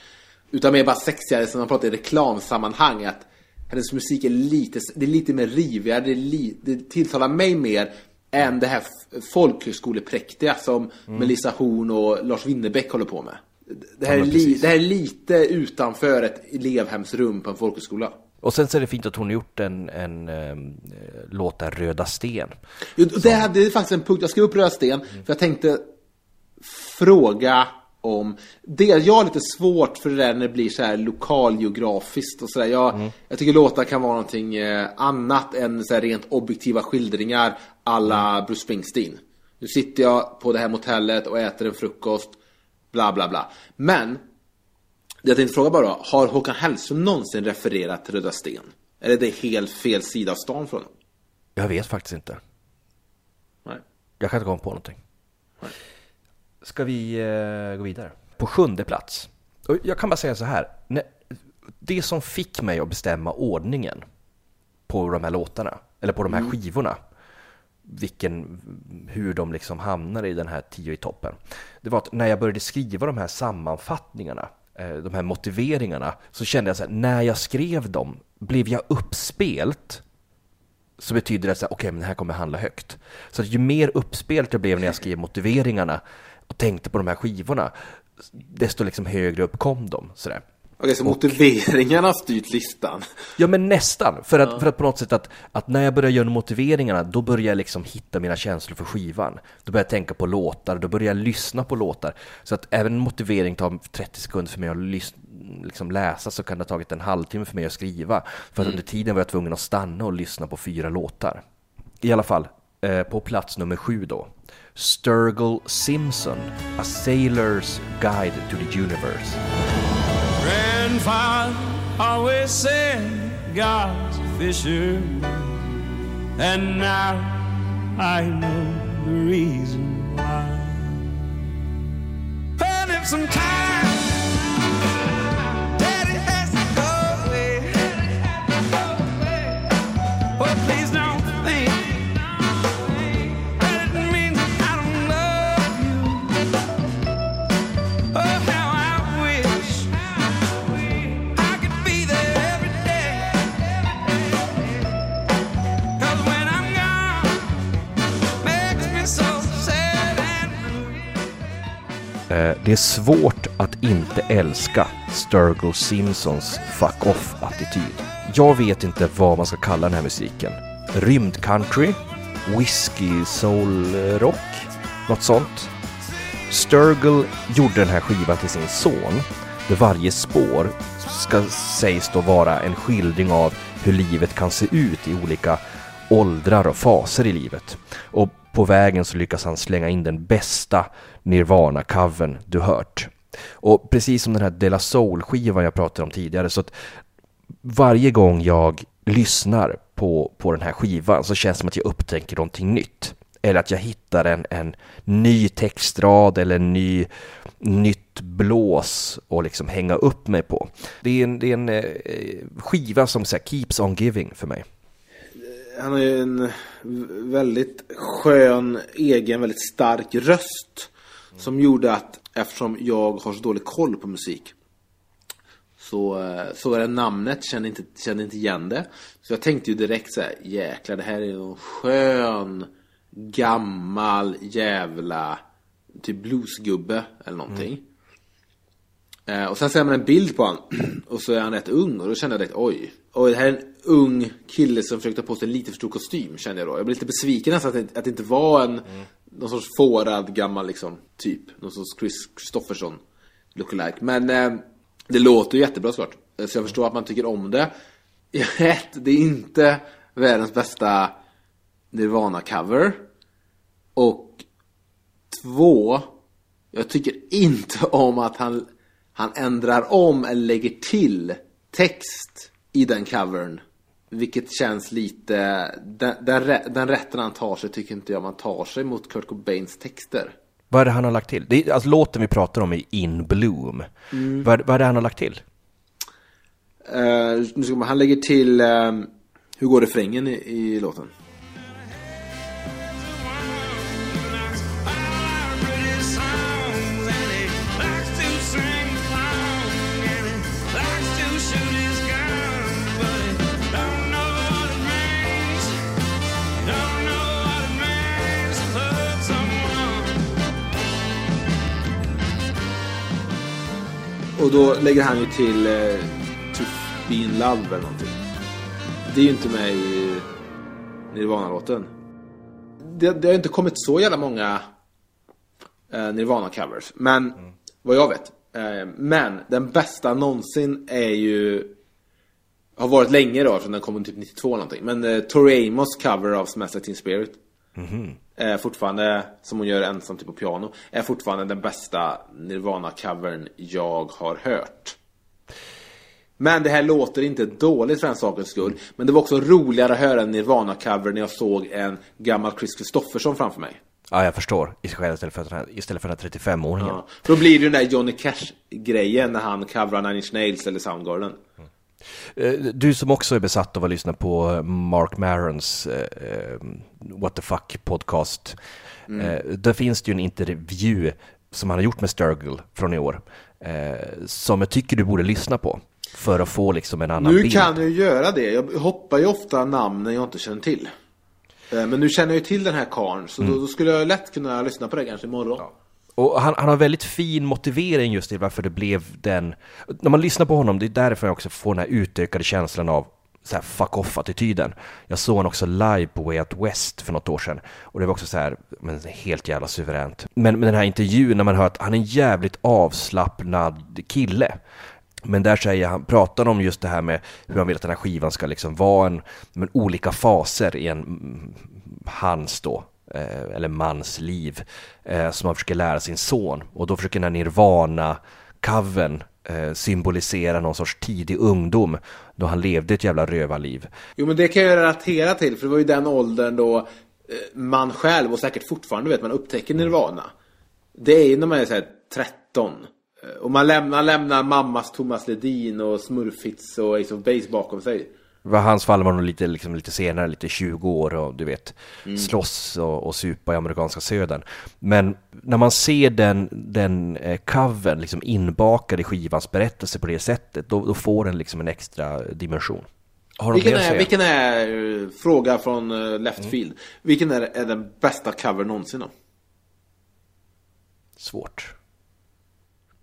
Utan mer bara sexigare som man pratar i reklamsammanhang. Att hennes musik är lite, det är lite mer rivigare, det, li, det tilltalar mig mer än det här folkhögskolepräktiga som Melissa Horn och Lars Winnerbäck håller på med. Det här, Ja, li, det här är lite utanför ett elevhemsrum på en folkhögskola. Och sen så är det fint att hon har gjort en, en um, låt där, Röda Sten. Jo, det, här, det är faktiskt en punkt, jag skrev upp Röda Sten, för jag tänkte fråga om det. Jag har lite svårt för det där när det blir så här lokalgeografiskt och sådär. Jag, jag tycker låtar kan vara någonting eh, annat än så rent objektiva skildringar alla Bruce Springsteen. Nu sitter jag på det här motellet och äter en frukost, bla bla bla. Men, det jag tänkte fråga bara då, har Håkan Hellström någonsin refererat till Röda Sten? Eller är det helt fel sida av stan från honom? Jag vet faktiskt inte. Nej. Jag kan inte komma på någonting. Ska vi eh, gå vidare? På sjunde plats. Och jag kan bara säga så här. Det som fick mig att bestämma ordningen på de här låtarna, eller på de här skivorna, vilken, hur de liksom hamnar i den här tio i toppen. Det var att när jag började skriva de här sammanfattningarna, eh, de här motiveringarna, så kände jag så här, när jag skrev dem, blev jag uppspelt så betyder det så här, okej, men det här kommer handla högt. Så att ju mer uppspelt jag blev när jag skrev motiveringarna och tänkte på de här skivorna, desto liksom högre upp kom de. Sådär. Okej, så motiveringarna har styrt listan. Ja men nästan, för att, för att på något sätt att, att när jag börjar göra motiveringarna då börjar jag liksom hitta mina känslor för skivan. Då börjar jag tänka på låtar, då börjar jag lyssna på låtar. Så att även en motivering tar 30 sekunder för mig att lys- liksom läsa så kan det ha tagit en halvtimme för mig att skriva. För att under tiden var jag tvungen att stanna och lyssna på fyra låtar. I alla fall, eh, på plats nummer sju då. Sturgill Simpson, A Sailor's Guide to the Universe. Grandfather always said God's a fisher, and now I know the reason why. But if sometimes Daddy Eh, det är svårt att inte älska Sturgill Simpsons fuck off-attityd. Jag vet inte vad man ska kalla den här musiken. Rymdcountry? Whiskey soul rock? Något sånt. Sturgill gjorde den här skivan till sin son, där varje spår ska sägs då vara en skildring av hur livet kan se ut i olika åldrar och faser i livet. Och på vägen så lyckas han slänga in den bästa Nirvana-covern du hört. Och precis som den här De La Soul-skivan jag pratade om tidigare, så att varje gång jag lyssnar på, på den här skivan så känns det som att jag upptäcker någonting nytt. Eller att jag hittar en, en ny textrad eller en ny, nytt blås att liksom hänga upp mig på. Det är en, det är en eh, skiva som så här, keeps on giving för mig. Han har ju en väldigt skön, egen, väldigt stark röst. Som gjorde att, eftersom jag har så dålig koll på musik. Så eh, jag det namnet, kände inte, kände inte igen det. Så jag tänkte ju direkt så här, jäklar det här är någon skön, gammal jävla, typ bluesgubbe eller någonting. Eh, och sen ser man en bild på honom och så är han rätt ung och då kände jag direkt oj. Oj, det här är en ung kille som försökte ha på sig lite för stor kostym kände jag då. Jag blev lite besviken nästan att det, att det inte var en någon sorts fårad gammal liksom typ. Någon sorts Chris Kristoffersson lookalike. Men eh, det låter ju jättebra såklart. Eh, så jag förstår att man tycker om det. Ett, det är inte världens bästa Nirvana-cover. Och två, jag tycker inte om att han, han ändrar om eller lägger till text i den covern. Vilket känns lite, den, den, den rätten han tar sig tycker inte jag man tar sig mot Kurt Cobains texter. Vad är det han har lagt till? Det är, alltså låten vi pratar om är In Bloom. Vad, vad är det han har lagt till? Uh, nu ska man, han lägger till, eh, hur går refrängen i, i låten? Och då lägger han ju till uh, To Be In Love eller någonting. Det är ju inte med i Nirvana-låten. Det, det har inte kommit så jävla många uh, Nirvana-covers. Men, vad jag vet. Eh, men, den bästa någonsin är ju... Har varit länge då, eftersom den kom typ 92 eller någonting. Men uh, Tori Amos cover av Smash Like Teen Spirit. Är fortfarande, som hon gör ensam typ på piano. Är fortfarande den bästa Nirvana-covern jag har hört. Men det här låter inte dåligt för den sakens skull. Men det var också roligare att höra en Nirvana-cover när jag såg en gammal Chris Kristofferson framför mig. Ja, jag förstår. Istället för, den här- istället för den här 35-åringen. Ja. Då blir det ju den där Johnny Cash-grejen när han coverar Nine Inch Nails eller Soundgarden. Eh, Du som också är besatt av att lyssna på Mark Marons eh, eh, What the fuck podcast. Eh, där finns det ju en intervju som han har gjort med Sturgill från i år. Eh, som jag tycker du borde lyssna på. För att få liksom en annan Nu bild. kan jag ju göra det. Jag hoppar ju ofta namnen jag inte känner till. Eh, Men nu känner jag ju till den här karln så då, då skulle jag lätt kunna lyssna på det kanske imorgon. Och han, han har väldigt fin motivering just till varför det blev den... När man lyssnar på honom, det är därför jag också får den här utökade känslan av så här fuck off-attityden. Jag såg honom också live på Way Out West för något år sedan. Och det var också så här, men helt jävla suveränt. Men med den här intervjun när man hör att han är en jävligt avslappnad kille. Men där säger han, pratar om just det här med hur han vill att den här skivan ska liksom vara en, men olika faser i en, mm, hans då, Eh, eller mans liv, eh, som han försöker lära sin son. Och då försöker den här Nirvana-covern eh, symbolisera någon sorts tidig ungdom, då han levde ett jävla rövarliv. Jo men det kan jag relatera till för det var ju den åldern då man själv och säkert fortfarande vet man upptäcker Nirvana. Det är ju när man är såhär 13. Och man lämnar, lämnar mammas Thomas Ledin och Smurfits och Ace of Base bakom sig. I hans fall var nog lite, liksom, lite senare, lite 20 år och du vet, slåss och, och supa i amerikanska södern. Men när man ser den, den eh, covern liksom inbakad i skivans berättelse på det sättet, då, då får den liksom en extra dimension. Vilken är, vilken är, eh, fråga från eh, Left Field. Vilken är, är den bästa cover någonsin då? Svårt.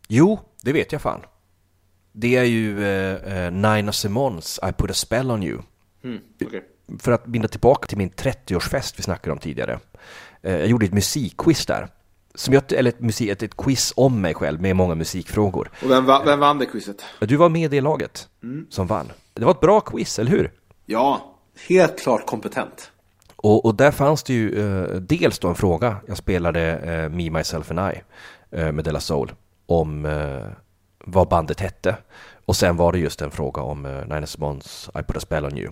Jo, det vet jag fan. Det är ju eh, eh, Nina Simons I put a spell on you. Mm, okej. för att binda tillbaka till min 30-årsfest vi snackade om tidigare. Eh, Jag gjorde ett musikquiz där. Som jag, eller ett, musik, ett, ett quiz om mig själv med många musikfrågor. Och vem, va, vem vann det quizet? Du var med i det laget som vann. Det var ett bra quiz, eller hur? Ja, helt klart kompetent. Och, och där fanns det ju eh, dels då en fråga. Jag spelade eh, Me, Myself and I eh, med Della Soul om eh, vad bandet hette. Och sen var det just en fråga om eh, Nine Simons I put a spell on you.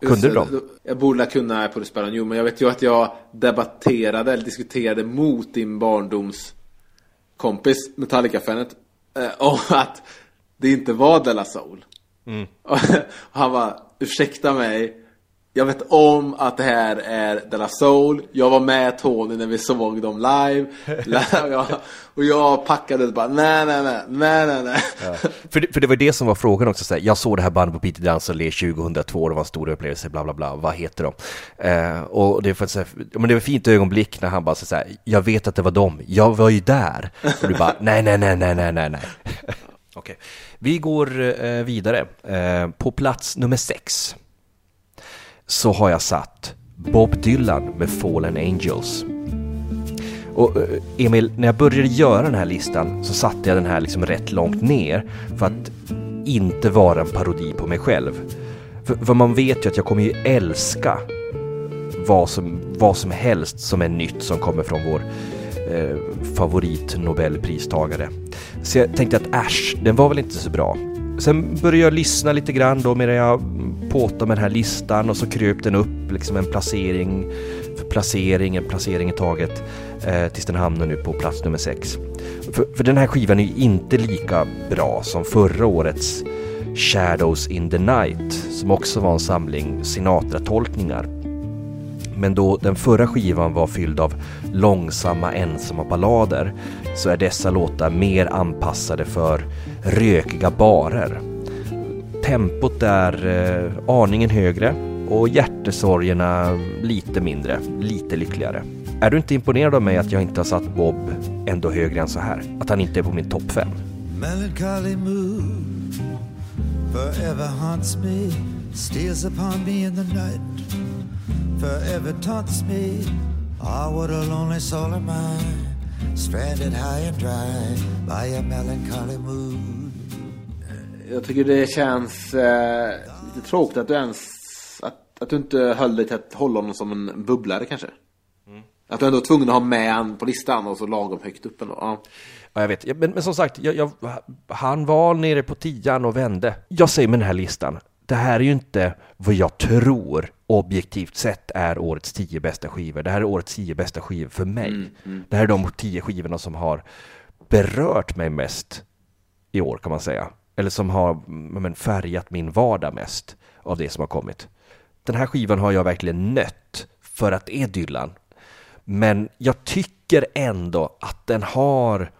Kunde du dem? Jag borde kunna på det spela New, men jag vet ju att jag debatterade eller diskuterade mot din barndoms kompis Metallica-fanet eh, om att det inte var Della Soul. Mm. Och han var ursäkta mig, jag vet om att det här är Della Soul, jag var med Tony när vi såg dem live. och, jag, och jag packade och bara nej, nej, nej, nej, nej, nej. För det, för det var det som var frågan också, så här, jag såg det här bandet på Peter Dansolé 2002, det var en stor upplevelse, bla bla bla, vad heter de? Eh, och det, var så här, men det var ett fint ögonblick när han bara så här, jag vet att det var dem, jag var ju där. Och du bara, nej, nej, nej, nej, nej, nej. Okej, vi går eh, vidare. Eh, på plats nummer sex så har jag satt Bob Dylan med Fallen Angels. Och eh, Emil, när jag började göra den här listan så satte jag den här liksom rätt långt ner för att inte vara en parodi på mig själv. För, för man vet ju att jag kommer ju älska vad som, vad som helst som är nytt som kommer från vår eh, favorit Nobelpristagare. Så jag tänkte att äsch, den var väl inte så bra. Sen började jag lyssna lite grann då medan jag påtade med den här listan och så kröp den upp liksom en placering för placering, en placering i taget eh, tills den hamnar nu på plats nummer sex. För, för den här skivan är ju inte lika bra som förra årets Shadows in the Night som också var en samling Sinatra-tolkningar. Men då den förra skivan var fylld av långsamma ensamma ballader så är dessa låtar mer anpassade för rökiga barer. Tempot är eh, aningen högre och hjärtesorgerna lite mindre, lite lyckligare. Är du inte imponerad av mig att jag inte har satt Bob ändå högre än så här? Att han inte är på min topp 5? Melancholy mood forever haunts me, steals upon me in the night, forever taunts me. Ah, what a lonely soul am I, stranded high and dry by a melancholy mood. Jag tycker det känns eh, lite tråkigt att du ens att, att du inte höll dig till att hålla honom som en bubblare kanske. Att du ändå var tvungen att ha med han på listan och så lagom högt upp ändå. Ja. Ja, jag vet. Men, men som sagt, jag, jag, han var nere på tian och vände. Jag säger med den här listan, det här är ju inte vad jag tror objektivt sett är årets tio bästa skivor. Det här är årets tio bästa skivor för mig. Det här är de tio skivorna som har berört mig mest i år kan man säga. Eller som har mm, men, färgat min vardag mest av det som har kommit. Den här skivan har jag verkligen nött för att det är Dylan. Men jag tycker ändå att den har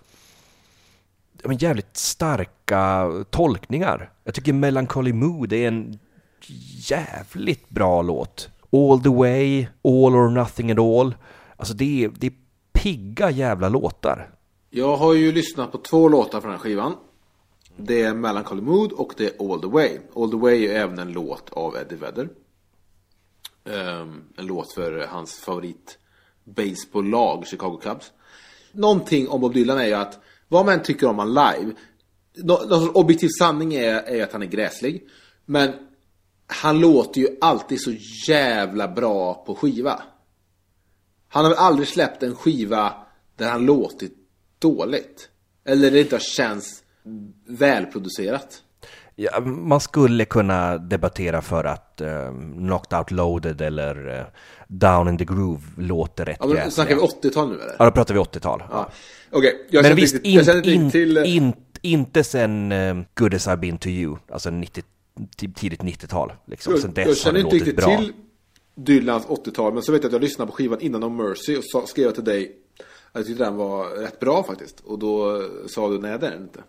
men jävligt starka tolkningar. Jag tycker Melancholy Mood är en jävligt bra låt. All the way, All or nothing at all. Alltså det är, det är pigga jävla låtar. Jag har ju lyssnat på två låtar från den här skivan. Det är Melancholy Mood och det är All the Way. All the Way är även en låt av Eddie Vedder. Um, en låt för hans favorit baseballlag Chicago Cubs. Någonting om Bob Dylan är ju att vad man än tycker om han live. Någon alltså, objektiv sanning är, är att han är gräslig. Men han låter ju alltid så jävla bra på skiva. Han har väl aldrig släppt en skiva där han låtit dåligt. Eller det inte har känts välproducerat. Ja, man skulle kunna debattera för att uh, Knocked Out Loaded eller eh, Down in the Groove låter rätt Ja, men snackar vi 80-tal nu eller? Ja, då pratar vi 80-tal. Ja. Okej, jag Men visst, inte, in, in, till... in, inte sen uh, Good as I've been to you, alltså 90, t- tidigt 90-tal. Liksom. Sen dess jag har det känner inte låtit riktigt bra. till Dylans 80-tal, men så vet jag att jag lyssnade på skivan innan om Mercy och skrev till dig att jag tyckte den var rätt bra faktiskt. Och då sa du nej det är den inte.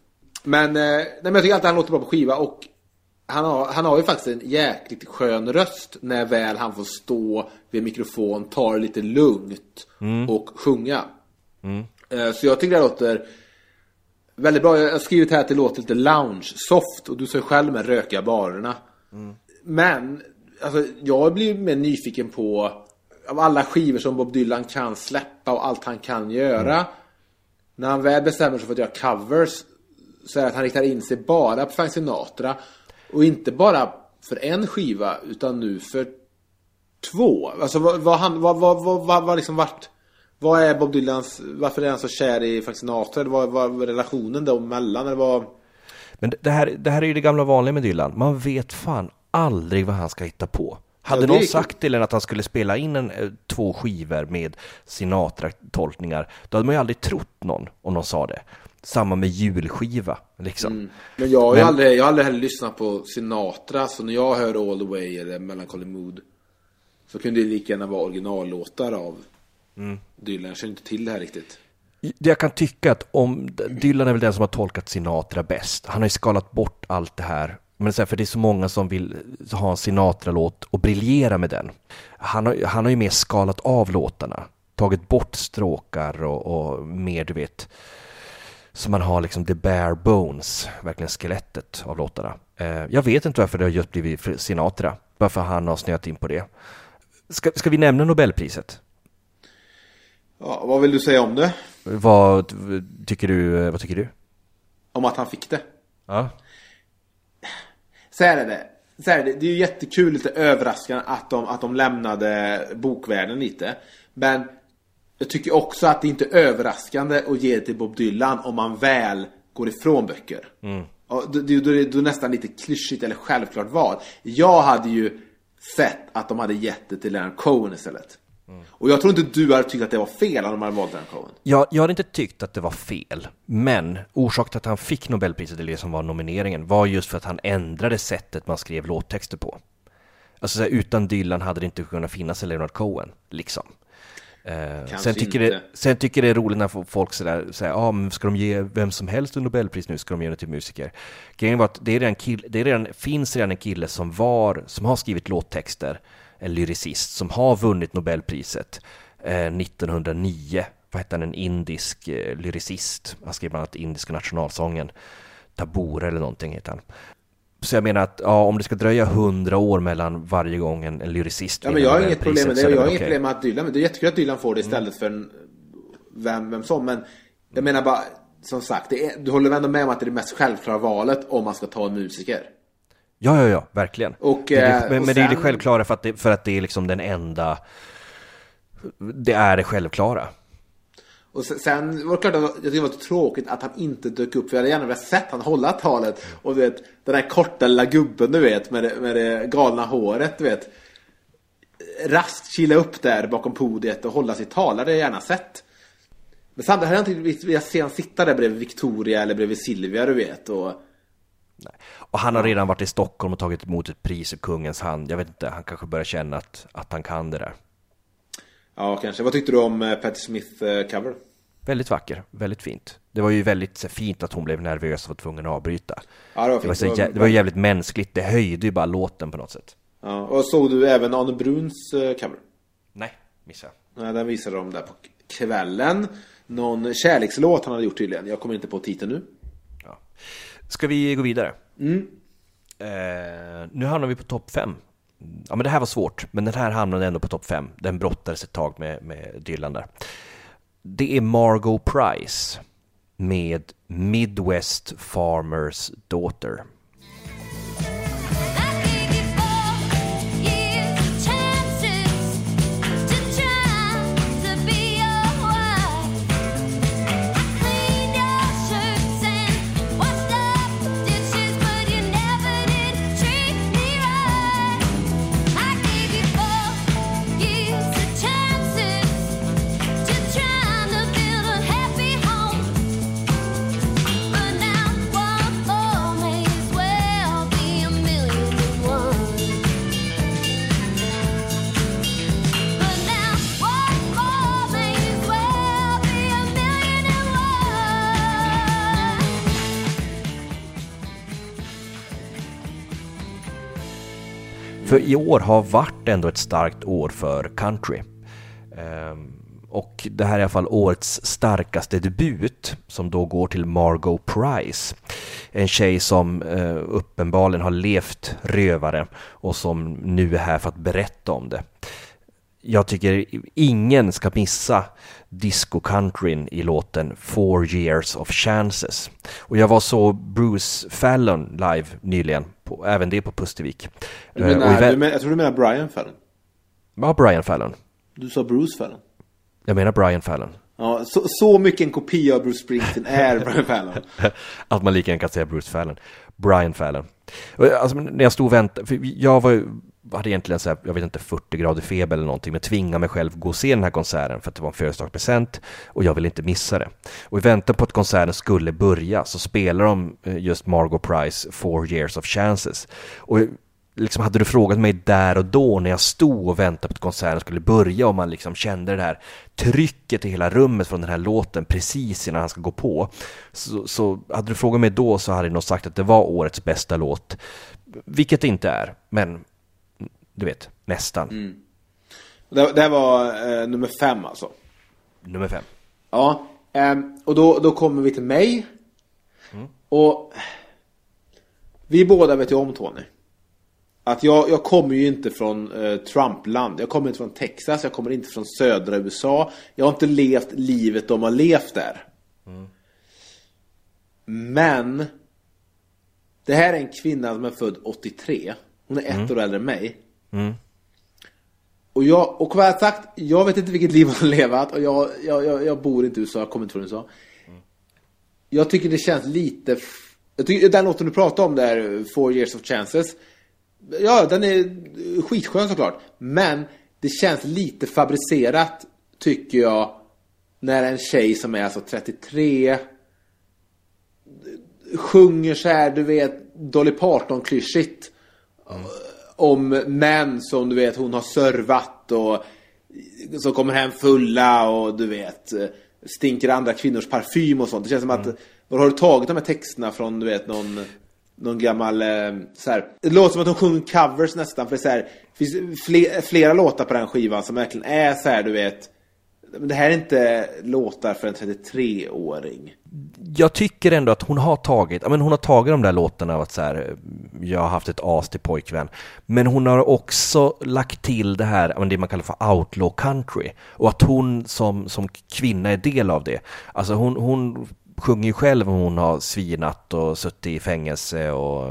Men, eh, nej, men jag tycker alltid han låter bra på skiva och han har, han har ju faktiskt en jäkligt skön röst när väl han får stå vid mikrofon, ta det lite lugnt och sjunga. Eh, Så jag tycker det låter väldigt bra. Jag har skrivit här att det låter lite lounge-soft och du säger själv med rökiga barerna. Men, alltså jag blir mer nyfiken på av alla skivor som Bob Dylan kan släppa och allt han kan göra. När han väl bestämmer sig för att göra covers så är det att han riktar in sig bara på Frank Sinatra. Och inte bara för en skiva utan nu för två. Alltså vad, vad han, vad, vad, vad, vad, vad liksom vart vad är Bob Dylans, varför är han så kär i Frank Sinatra? Vad var relationen dem emellan? Eller vad? Men det- här, det här är ju det gamla vanliga med Dylan. Man vet fan aldrig vad han ska hitta på. Hade Ja, någon är- sagt till en att han skulle spela in en, eh, två skivor med Sinatra-tolkningar, då hade man ju aldrig trott någon om någon sa det. Samma med julskiva, liksom. Men jag har ju Men- aldrig, jag har aldrig heller lyssnat på Sinatra, så när jag hör All the Way eller Melancholy Mood så kunde det lika gärna vara originallåtar av Dylan. Jag känner inte till det här riktigt. Det Jag kan tycka att om Dylan är väl den som har tolkat Sinatra bäst. Han har ju skalat bort allt det här. Men så här, för det är så många som vill ha en Sinatra-låt och briljera med den. Han har, han har ju mer skalat av låtarna. Tagit bort stråkar och, och mer, du vet. Så man har liksom the bare bones, verkligen skelettet av låtarna. Eh, jag vet inte varför det har just blivit för Sinatra. Varför han har snöat in på det. Ska, ska vi nämna Nobelpriset? Ja, vad vill du säga om det? Vad tycker du? Vad tycker du? Om att han fick det? Ja. Så här är det. Så här är det. det är ju jättekul, lite överraskande att de, att de lämnade bokvärlden lite. Men jag tycker också att det inte är överraskande att ge det till Bob Dylan om man väl går ifrån böcker. Då, då, är det- då är det nästan lite klyschigt eller självklart val. Jag hade ju sett att de hade gett det till Leonard Cohen istället. Och jag tror inte du hade tyckt att det var fel om de hade valt Leonard Cohen. Jag, jag hade inte tyckt att det var fel, men orsaken till att han fick Nobelpriset, eller det som var nomineringen, var just för att han ändrade sättet man skrev låttexter på. Alltså så här, utan Dylan hade det inte kunnat finnas en Leonard Cohen, liksom. Eh, sen, tycker det, inte. sen tycker det är roligt när folk sådär säger, ah, men ska de ge vem som helst en Nobelpris nu, ska de ge det till musiker? Grejen var att det, är redan kill, det är redan, finns redan en kille som var, som har skrivit låttexter, en lyricist, som har vunnit Nobelpriset eh, 1909. Vad hette han, en indisk eh, lyricist? Han skrev bland annat indiska nationalsången. Tabore eller någonting heter han. Så jag menar att ja, om det ska dröja hundra år mellan varje gång en, en lyricist Ja, men jag har inget problem med det. Jag har inget problem med att Dylan, men det är jättekul att Dylan får det istället för en, vem, vem som. Men jag menar bara, som sagt, är, du håller ändå med om att det är det mest självklara valet om man ska ta en musiker? Ja, ja, ja, verkligen. Och, men det, eh, men, och men det är det självklara för att det, för att det är liksom den enda... Det är det självklara. Och sen, sen var det klart att jag tyckte det var tråkigt att han inte dök upp. För jag hade gärna velat sett han hålla talet. Och du vet, den här korta lilla gubben du vet med det, med det galna håret du vet. Raskt kila upp där bakom podiet och hålla sitt tal. Det hade jag gärna sett. Men samtidigt hade jag inte velat se han sitta där bredvid Victoria eller bredvid Silvia du vet. Och, Och han har redan varit i Stockholm och tagit emot ett pris i kungens hand. Jag vet inte, han kanske börjar känna att, att han kan det där. ja, kanske. Vad tyckte du om eh, Patti Smith eh? Väldigt vacker, väldigt fint. Det var ju väldigt så, fint att hon blev nervös och var tvungen att avbryta. Ja, det var Det var, så, det var jävligt mänskligt, det höjde ju bara låten på något sätt. Ja, och såg du även Arne Bruns eh, cover? Nej, missade Nej, den visade de där på kvällen. Någon kärlekslåt han hade gjort tydligen. Jag kommer inte på titeln nu. Ja. Ska vi gå vidare? Eh, nu hamnar vi på topp fem. Ja men det här var svårt, men den här hamnade ändå på topp fem. Den brottades ett tag med, med Dylan där. Det är Margot Price med Midwest Farmers Daughter. För i år har varit ändå ett starkt år för country. Ehm, och det här är i alla fall årets starkaste debut som då går till Margot Price. En tjej som eh, uppenbarligen har levt rövare och som nu är här för att berätta om det. Jag tycker ingen ska missa disco-countryn i låten Four years of chances. Och jag var så Bruce Fallon live nyligen, på, även det på Pustervik. Du Eh, och i menar, du men, jag tror du menar Brian Fallon. Ja, Brian Fallon. Du sa Bruce Fallon. Jag menar Brian Fallon. Ja, så, så mycket en kopia av Bruce Springsteen är Brian Fallon. Att man lika gärna kan säga Bruce Fallon. Brian Fallon. Alltså, när jag stod och väntade, för jag var hade egentligen så här, jag vet inte, 40 grader feber eller någonting, men tvingade mig själv gå och se den här konserten för att det var en födelsedagspresent och jag ville inte missa det. Och i väntan på att konserten skulle börja så spelar de eh, just Margot Price Four years of chances. Och eh, liksom hade du frågat mig där och då när jag stod och väntade på att konserten skulle börja och man liksom kände det här trycket i hela rummet från den här låten precis innan han ska gå på. Så, så hade du frågat mig då så hade jag nog sagt att det var årets bästa låt. Vilket det inte är, men du vet, nästan. Det, det här var eh, nummer fem alltså. Nummer fem. Ja, ehm, och då, då kommer vi till mig. Och vi båda vet ju om Tony. Att jag, jag kommer ju inte från eh, Trumpland. Jag kommer inte från Texas. Jag kommer inte från södra USA. Jag har inte levt livet de har levt där. Men det här är en kvinna som är född 83. Hon är ett år äldre än mig. Och jag, och vad jag sagt, jag vet inte vilket liv har levat och jag, jag, jag, jag bor inte i USA, jag kommer inte från USA. Jag tycker det känns lite... Jag tycker den låten du pratade om där, Four years of chances. Ja, den är skitskön såklart. Men det känns lite fabricerat, tycker jag, när en tjej som är alltså 33 sjunger så här, du vet, Dolly Parton-klyschigt. Om män som du vet hon har servat och som kommer hem fulla och du vet stinker andra kvinnors parfym och sånt. Det känns som att, var har du tagit de här texterna från du vet någon någon gammal, eh, så här. Det låter som att hon sjunger covers nästan för det är så här, det finns fler, flera låtar på den skivan som verkligen är så här, du vet det här är inte låtar för en 33-åring. Jag tycker ändå att hon har tagit, men hon har tagit de där låtarna av att så här, jag har haft ett as till pojkvän. Men hon har också lagt till det här, det man kallar för outlaw country. Och att hon som, som kvinna är del av det. Alltså hon, hon sjunger ju själv om hon har svinat och suttit i fängelse och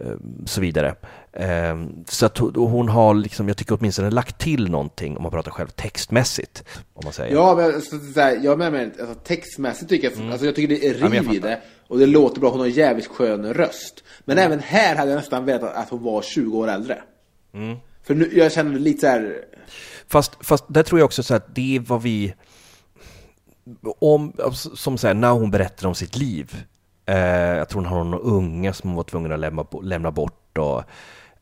eh, så vidare. Eh, så att hon- har liksom, jag tycker åtminstone lagt till någonting om man pratar själv textmässigt. Om man säger. Ja, men så, så här, jag menar alltså, textmässigt tycker jag, alltså, jag tycker det är Mm. riv i fattar. det. Och det låter bra, hon har en jävligt skön röst. Men även här hade jag nästan velat att hon var 20 år äldre. Mm. För nu, jag känner lite så här. Fast, fast där tror jag också så att det är vad vi... Om, som säger när hon berättar om sitt liv. Eh, jag tror hon har någon unga som hon var tvungen att lämna, lämna bort och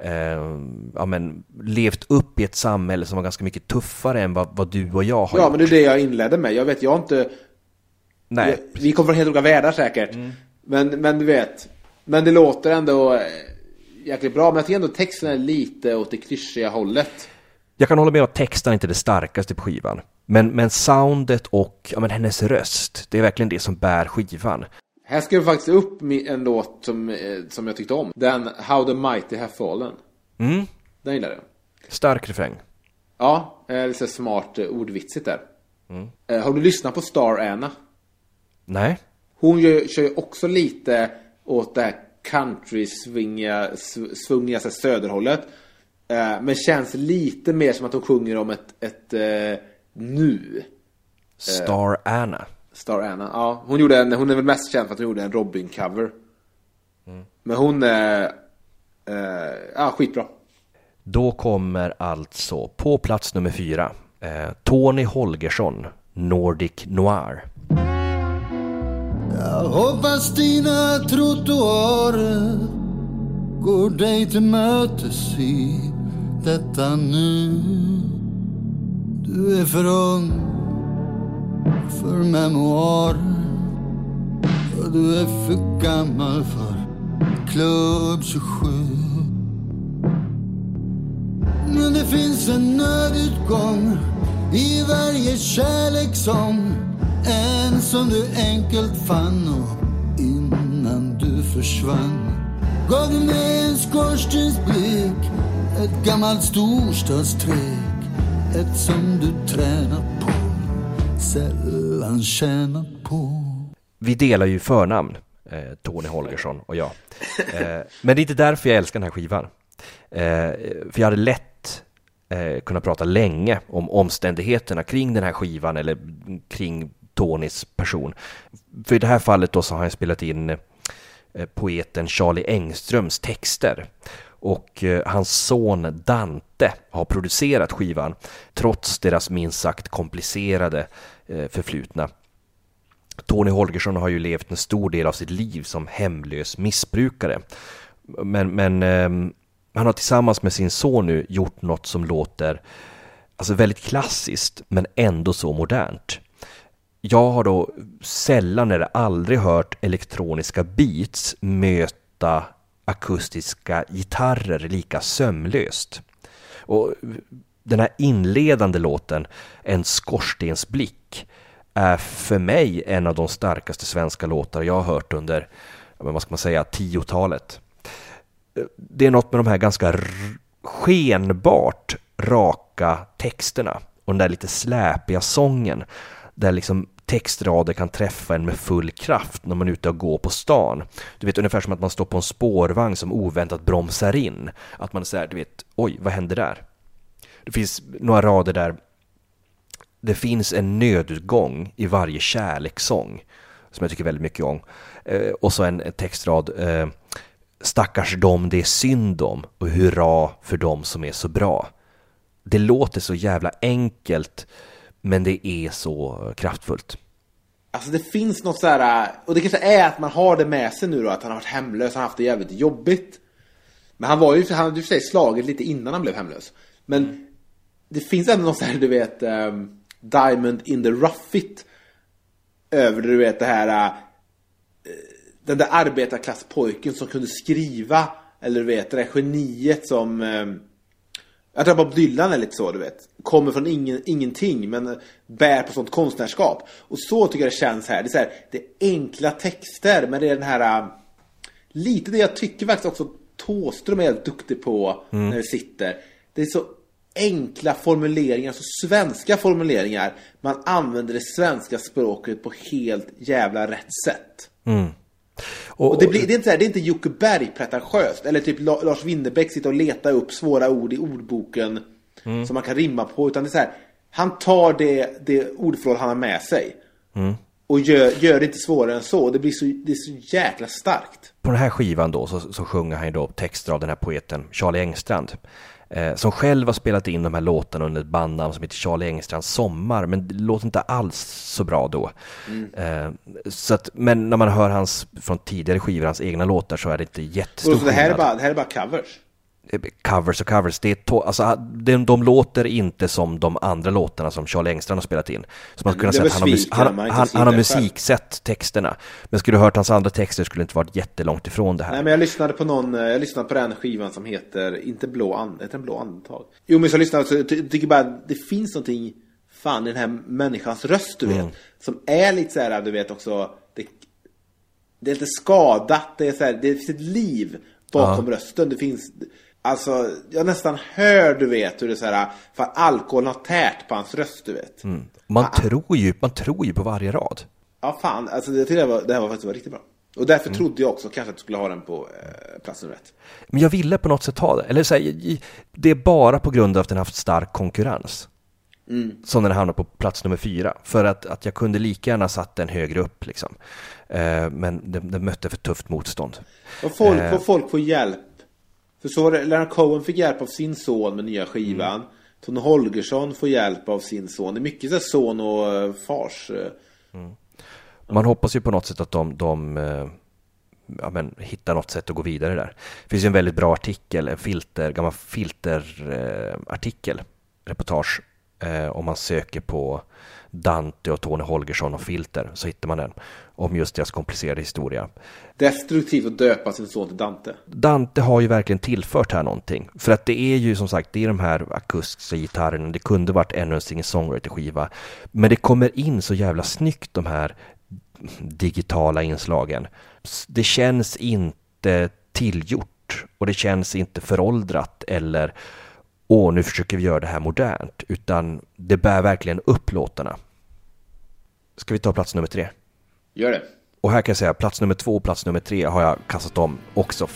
eh, ja, men, levt upp i ett samhälle som var ganska mycket tuffare än vad, vad du och jag har Ja, gjort. men det är det jag inledde med. Jag vet, jag har inte... Nej, Mm. Vi- kommer från helt olika världar säkert. Men, men du vet. Men det låter ändå eh, jäkligt bra. Men jag tycker ändå texten är lite åt det klyschiga hållet. Jag kan hålla med om att texten inte är det starkaste på skivan. Men, men soundet och ja, men hennes röst, det är verkligen det som bär skivan. Här ska vi faktiskt upp en låt som, eh, som jag tyckte om. Den How the Mighty Have Fallen. Mm. Den gillar jag. Stark refräng. Ja, lite smart eh, ordvitsigt där. Eh, Har du lyssnat på Star Anna? Nej, Hon gör, kör ju också lite åt det här country-swingiga, sv- svungiga söderhållet. Men känns lite mer som att hon sjunger om ett, ett nu. Star Anna. Star Anna. Ja, hon, gjorde en, hon är väl mest känd för att hon gjorde en Robin-cover. Men hon är... Eh, ja, skitbra. Då kommer alltså på plats nummer fyra eh, Tony Holgersson, Nordic Noir. Jag hoppas dina trottoarer går dig till mötes i detta nu. Du är för ung för memoarer och du är för gammal för klubb 27. Men det finns en nödutgång i varje kärlekssång. En som du enkelt fann och innan du försvann gav du mig en skorstensblick, ett gammalt storstadstrick, Ett som du tränat på, sällan tjänat på. Vi delar ju förnamn, eh, Tony Holgersson och jag. Eh, men det är inte därför jag älskar den här skivan. Eh, för jag hade lätt eh, kunnat prata länge om omständigheterna kring den här skivan eller kring Tonys person. För i det här fallet då så har jag spelat in eh, poeten Charlie Engströms texter. Och eh, hans son Dante har producerat skivan trots deras minst sagt komplicerade eh, förflutna. Tony Holgersson har ju levt en stor del av sitt liv som hemlös missbrukare. Men, men ehm, han har tillsammans med sin son nu gjort något som låter alltså väldigt klassiskt men ändå så modernt. Jag har då sällan eller aldrig hört elektroniska beats möta akustiska gitarrer lika sömlöst. Och den här inledande låten, En skorstensblick, är för mig en av de starkaste svenska låtar jag har hört under, vad ska man säga, tiotalet. Det är något med de här ganska skenbart raka texterna och den där lite släpiga sången där liksom textrader kan träffa en med full kraft när man är ute och går på stan. Du vet ungefär som att man står på en spårvagn som oväntat bromsar in. Att man säger, du vet, oj, vad hände där? Det finns några rader där det finns en nödutgång i varje kärlekssång som jag tycker väldigt mycket om. Eh, och så en textrad eh, Stackars dem det är synd om och hurra för dem som är så bra. Det låter så jävla enkelt men det är så kraftfullt. Alltså det finns något så här, äh, och det kanske är att man har det med sig nu då, att han har varit hemlös, han har haft det jävligt jobbigt. Men han var ju, han hade ju för sig slagit lite innan han blev hemlös. Men det finns ändå något så här, du vet, um, Diamond in the rough it. Över, du vet, det här, uh, den där arbetarklasspojken som kunde skriva, eller du vet, det där geniet som, um, jag tror Bob Dylan är lite så, du vet. Kommer från ingen, ingenting, men bär på sånt konstnärskap. Och så tycker jag det känns här. Det är, så här, det är enkla texter, men det är den här... äh, Lite det jag tycker faktiskt också Thåström är helt duktig på när det sitter. Det är så enkla formuleringar, så svenska formuleringar. Man använder det svenska språket på helt jävla rätt sätt. Och det, blir, det, är inte så här, det är inte Jocke Berg pretentiöst. Eller typ La- Lars Winnerbäck sitter och letar upp svåra ord i ordboken. Mm. Som man kan rimma på. Utan det är så här, han tar det, det ordförråd han har med sig. Mm. Och gör, gör det inte svårare än så. Det blir så, det är så jäkla starkt. På den här skivan då så, så sjunger han ju då texter av den här poeten Charlie Engstrand. Eh, som själv har spelat in de här låtarna under ett bandnamn som heter Charlie Engstrands Sommar. Men det låter inte alls så bra då. Eh, så att, men när man hör hans, från tidigare skivor, hans egna låtar så är det inte jättestor så det här är bara, det här är bara covers. Covers och covers. Det är to- alltså, de, de låter inte som de andra låtarna som Charlie Engstrand har spelat in. Så man skulle kunna säga att han har, mus- besviker han, han, han har musiksett texterna. Men skulle du hört hans andra texter skulle det inte varit jättelångt ifrån det här. Nej men jag lyssnade på någon, eh, jag lyssnade på den skivan som heter, inte blå, and, heter den blå andetag? Jo men så lyssnade jag, ty- tycker bara det finns någonting, fan i den här människans röst du vet. Som är lite så här, du vet också, det, det är lite skadat, det är så här, det finns ett liv bakom rösten. Det finns, alltså jag nästan hör du vet hur det är så här, för alkoholen har tärt på hans röst du vet. Man, tror ju, man tror ju på varje rad. Ja fan, alltså jag tycker det, var, det här var faktiskt var riktigt bra. Och därför trodde jag också kanske att du skulle ha den på eh, plats nummer ett. Men jag ville på något sätt ha det. Eller så här, det är bara på grund av att den haft stark konkurrens. Som den hamnar på plats nummer fyra. För att, att jag kunde lika gärna satt den högre upp liksom. Eh, men den, den mötte för tufft motstånd. Och folk, Eh. och folk får hjälp. För så var det, Leonard Cohen fick hjälp av sin son med nya skivan. Mm. Tony Holgersson får hjälp av sin son. Det är mycket så son och eh, fars. eh. Man hoppas ju på något sätt att de, de eh, ja, men, hittar något sätt att gå vidare där. Det finns ju en väldigt bra artikel, en filter, gammal filterartikel, eh, artikel, reportage. Eh, om man söker på Dante och Tony Holgersson och filter så hittar man den. Om just deras komplicerade historia. Destruktivt att döpa sin son till Dante. Dante har ju verkligen tillfört här någonting. För att det är ju som sagt, det är de här akustiska gitarrerna. Det kunde varit ännu en singer-songwriter-skiva. Men det kommer in så jävla snyggt de här digitala inslagen. Det känns inte tillgjort och det känns inte föråldrat eller åh, nu försöker vi göra det här modernt. Utan det bär verkligen upp låtarna. Ska vi ta plats nummer tre? Gör det. Och här kan jag säga plats nummer två och plats nummer tre har jag kastat om också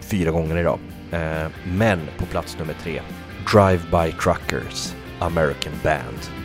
fyra gånger idag. Eh, men på plats nummer tre, Drive By Truckers, American Band.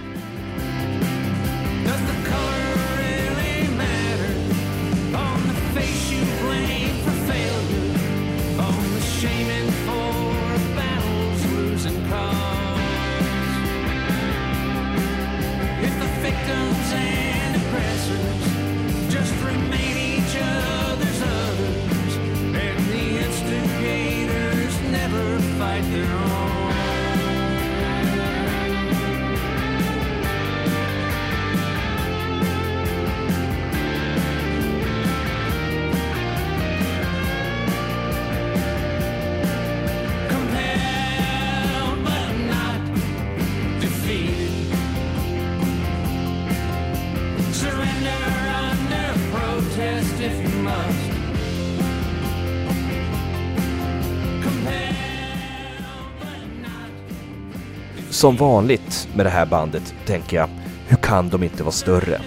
Som vanligt med det här bandet tänker jag, hur kan de inte vara större?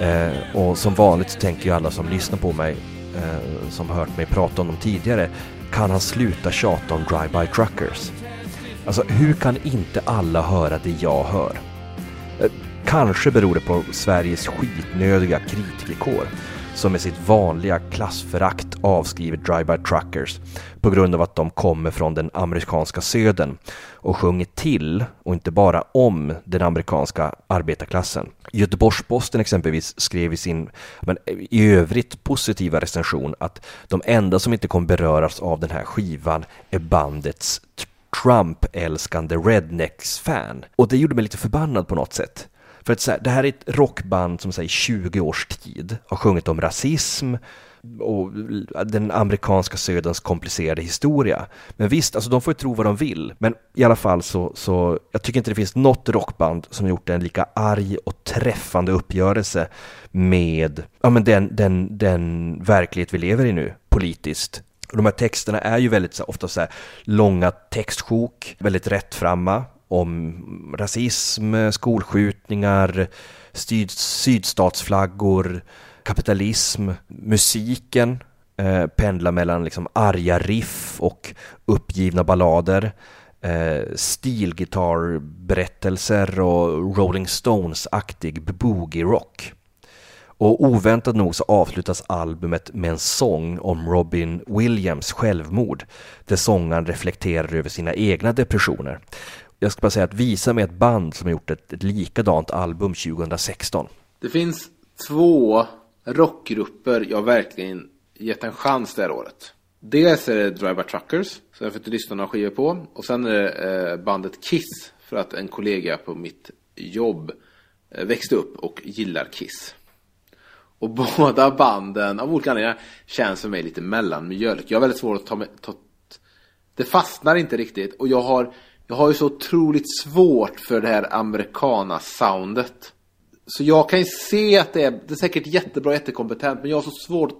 Eh, och som vanligt tänker ju alla som lyssnar på mig, eh, som hört mig prata om dem tidigare, kan han sluta tjata om Drive-By Truckers? Alltså hur kan inte alla höra det jag hör? Eh, Kanske beror det på Sveriges skitnödiga kritikerkår som med sitt vanliga klassförakt avskriver Drive-By Truckers på grund av att de kommer från den amerikanska södern och sjunger till och inte bara om den amerikanska arbetarklassen. Göteborgs-Posten exempelvis skrev i sin men, i övrigt positiva recension att de enda som inte kommer beröras av den här skivan är bandets Trump-älskande Rednecks-fan. Och det gjorde mig lite förbannad på något sätt. För att så här, det här är ett rockband som säger 20 års tid har sjungit om rasism och den amerikanska söderns komplicerade historia. Men visst, alltså de får ju tro vad de vill. Men i alla fall så, så jag tycker inte det finns något rockband som gjort en lika arg och träffande uppgörelse med ja, men den, den, den verklighet vi lever i nu, politiskt. Och de här texterna är ju väldigt ofta så här långa textsjok, väldigt rättframma om rasism, skolskjutningar, syd, sydstatsflaggor, kapitalism, musiken eh, pendlar mellan liksom arga riff och uppgivna ballader, eh, stilgitarrberättelser och Rolling Stones-aktig boogie-rock. Och oväntat nog så avslutas albumet med en sång om Robin Williams självmord, där sångaren reflekterar över sina egna depressioner. Jag ska bara säga att Visa mig ett band som har gjort ett, ett likadant album 2016. Det finns två rockgrupper jag verkligen gett en chans det här året. Dels är det Driver Truckers, som jag fått lyssna några skivor på. Och sen är det eh, bandet Kiss, för att en kollega på mitt jobb eh, växte upp och gillar Kiss. Och båda banden, av olika anledningar, känns för mig lite mellanmjölk. Jag har väldigt svårt att ta mig... Ta, det fastnar inte riktigt. Och jag har, jag har ju så otroligt svårt för det här americana-soundet. Så jag kan ju se att det är, det är säkert jättebra, jättekompetent, men jag har så svårt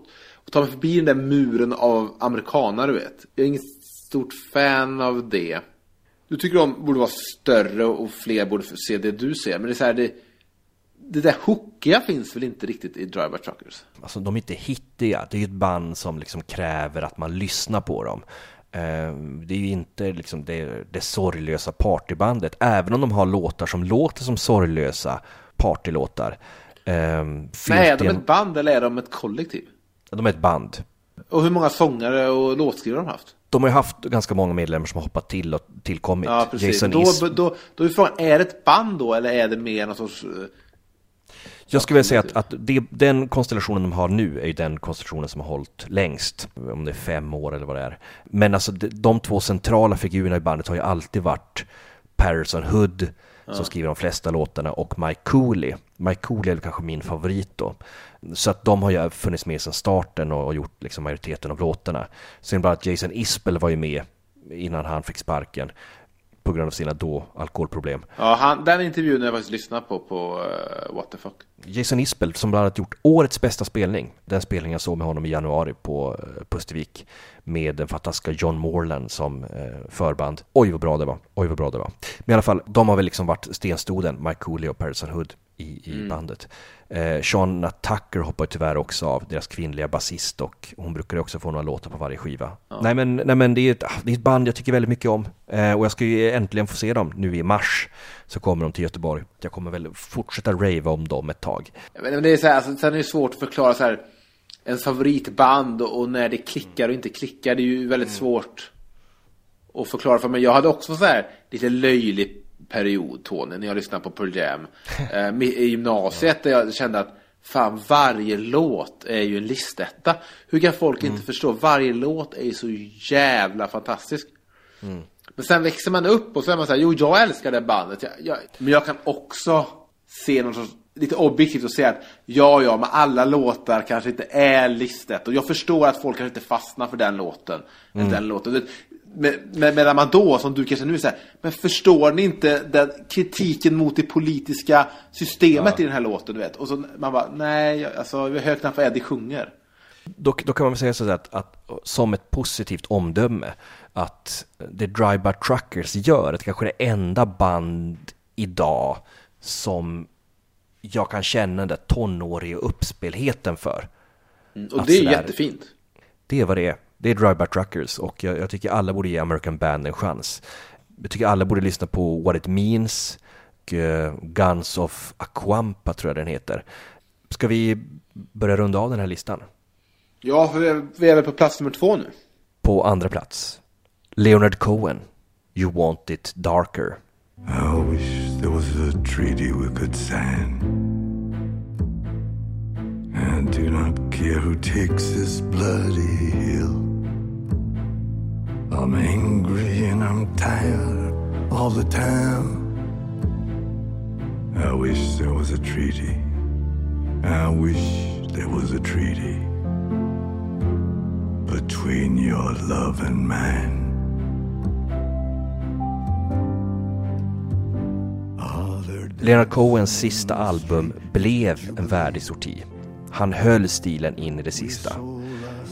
att ta mig förbi den där muren av amerikaner, du vet. Jag är inget stort fan av det. Du tycker de borde vara större och fler borde se det du ser, men det är så här, det, det där hookiga finns väl inte riktigt i Driver Truckers? Alltså de är inte hittiga, det är ju ett band som liksom kräver att man lyssnar på dem. Eh, Det är ju inte liksom det, det sorglösa partybandet, även om de har låtar som låter som sorglösa partylåtar. Eh, finns Nej, är de en- ett band eller är de ett kollektiv? de är ett band. Och hur många sångare och låtskrivare har de haft? De har ju haft ganska många medlemmar som har hoppat till och tillkommit. Ja, precis. Jason Då, Isbell. då, då är frågan, är det ett band då eller är det mer någon sorts... Jag skulle vilja säga att, att det, den konstellationen de har nu är ju den konstellationen som har hållit längst. Om det är fem år eller vad det är. Men alltså de, två centrala figurerna i bandet har ju alltid varit Patterson Hood, som skriver de flesta låtarna, och Mike Cooley. Mike Cooley är kanske min favorit då. Så att de har ju funnits med sedan starten och, och gjort liksom majoriteten av låtarna. Sen bara att Jason Isbell var ju med innan han fick sparken på grund av sina då alkoholproblem. Ja, han, den intervjun har jag faktiskt lyssnat på på uh, What the fuck. Jason Isbell som bland annat gjort årets bästa spelning. Den spelningen jag såg med honom i januari på eh, Pustervik med den fantastiska John Morland som eh, förband. Oj vad bra det var, oj vad bra det var. Men i alla fall, de har väl liksom varit stenstoden, Mike Cooley och Patterson Hood i, i bandet. Eh, Shauna Tucker hoppar tyvärr också av, deras kvinnliga basist och hon brukar också få några låtar på varje skiva. Nej men, nej, men det, är ett, ah, det är ett band jag tycker väldigt mycket om eh, och jag ska ju äntligen få se dem nu i mars. Så kommer de till Göteborg. Jag kommer väl fortsätta rava om dem ett tag. Men det är så här, alltså, sen är det svårt att förklara så här ens favoritband och, när det klickar och inte klickar. Det är ju väldigt svårt att förklara för mig. Jag hade också så här lite löjlig period, Tony, när jag lyssnade på Pearl Jam eh, i gymnasiet där jag kände att fan, varje låt är ju en listetta. Hur kan folk inte förstå? Varje låt är ju så jävla fantastisk. Men sen växer man upp och så är man så här, jo jag älskar det bandet. Jag, jag, men jag kan också se något sorts, lite objektivt och säga att ja, ja, men alla låtar kanske inte är listet. Och jag förstår att folk kanske inte fastnar för den låten. eller Den låten. Det- Men, men, medan man då, som du kanske nu säger, men förstår ni inte den kritiken mot det politiska systemet i den här låten, du vet? Och så man bara, nej, alltså, vi hör knappt vad Eddie sjunger. Då, då kan man väl säga så att, att som ett positivt omdöme att det Drive-By Truckers gör, att kanske det enda band idag som jag kan känna den där tonåriga uppspelheten för. Och Att det är sådär- jättefint. Det är vad det är. Det är Drive-By Truckers och jag, jag tycker alla borde ge American Band en chans. Jag tycker alla borde lyssna på What It Means och eh, Guns of Aquampa tror jag den heter. Ska vi börja runda av den här listan? Ja, för vi är- vi är väl på plats nummer två nu. På andra plats, Leonard Cohen, You Want It Darker. I wish there was a treaty we could sign. I do not care who takes this bloody hill. I'm angry and I'm tired all the time. I wish there was a treaty. I wish there was a treaty between your love and mine. Leonard Cohens sista album blev en värdig sorti. Han höll stilen in i det sista.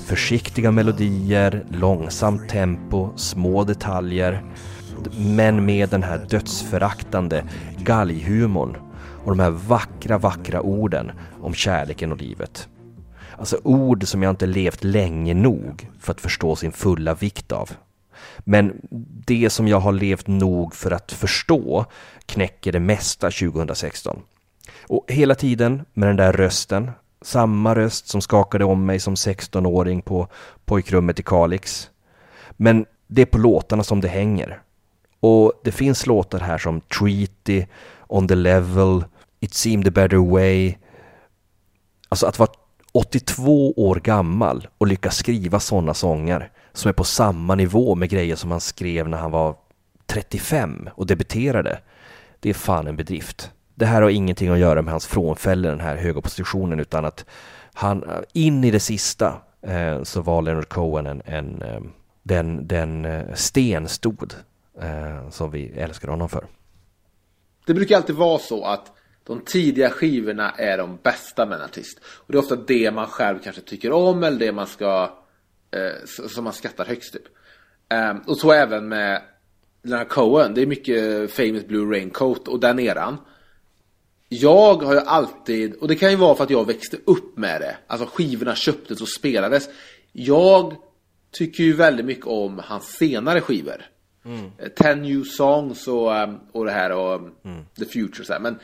Försiktiga melodier, långsamt tempo, små detaljer. Men med den här dödsföraktande galghumorn och de här vackra, vackra orden om kärleken och livet. Alltså ord som jag inte levt länge nog för att förstå sin fulla vikt av. Men det som jag har levt nog för att förstå knäcker det mesta 2016. Och hela tiden med den där rösten, samma röst som skakade om mig som 16-åring på pojkrummet i Kalix. Men det är på låtarna som det hänger. Och det finns låtar här som Treaty, On the Level, It seemed a better way. Alltså att vara 82 år gammal och lyckas skriva sådana sånger som är på samma nivå med grejer som han skrev när han var 35 och debuterade. Det är fan en bedrift. Det här har ingenting att göra med hans frånfälle, den här höga positionen, utan att han in i det sista eh, så var Leonard Cohen en, en eh, den, den eh, stenstod eh, som vi älskar honom för. Det brukar alltid vara så att de tidiga skivorna är de bästa med en artist. Och det är ofta det man själv kanske tycker om eller det man ska eh, som man skattar högst typ. Eh, och så även med Leonard Cohen. Det är mycket famous Blue Raincoat och den eran. Jag har ju alltid, och det kan ju vara för att jag växte upp med det. Alltså skivorna köptes och spelades. Jag tycker ju väldigt mycket om hans senare skivor. Eh, Ten New Songs och, ehm, och det här och um, The Future så här. Men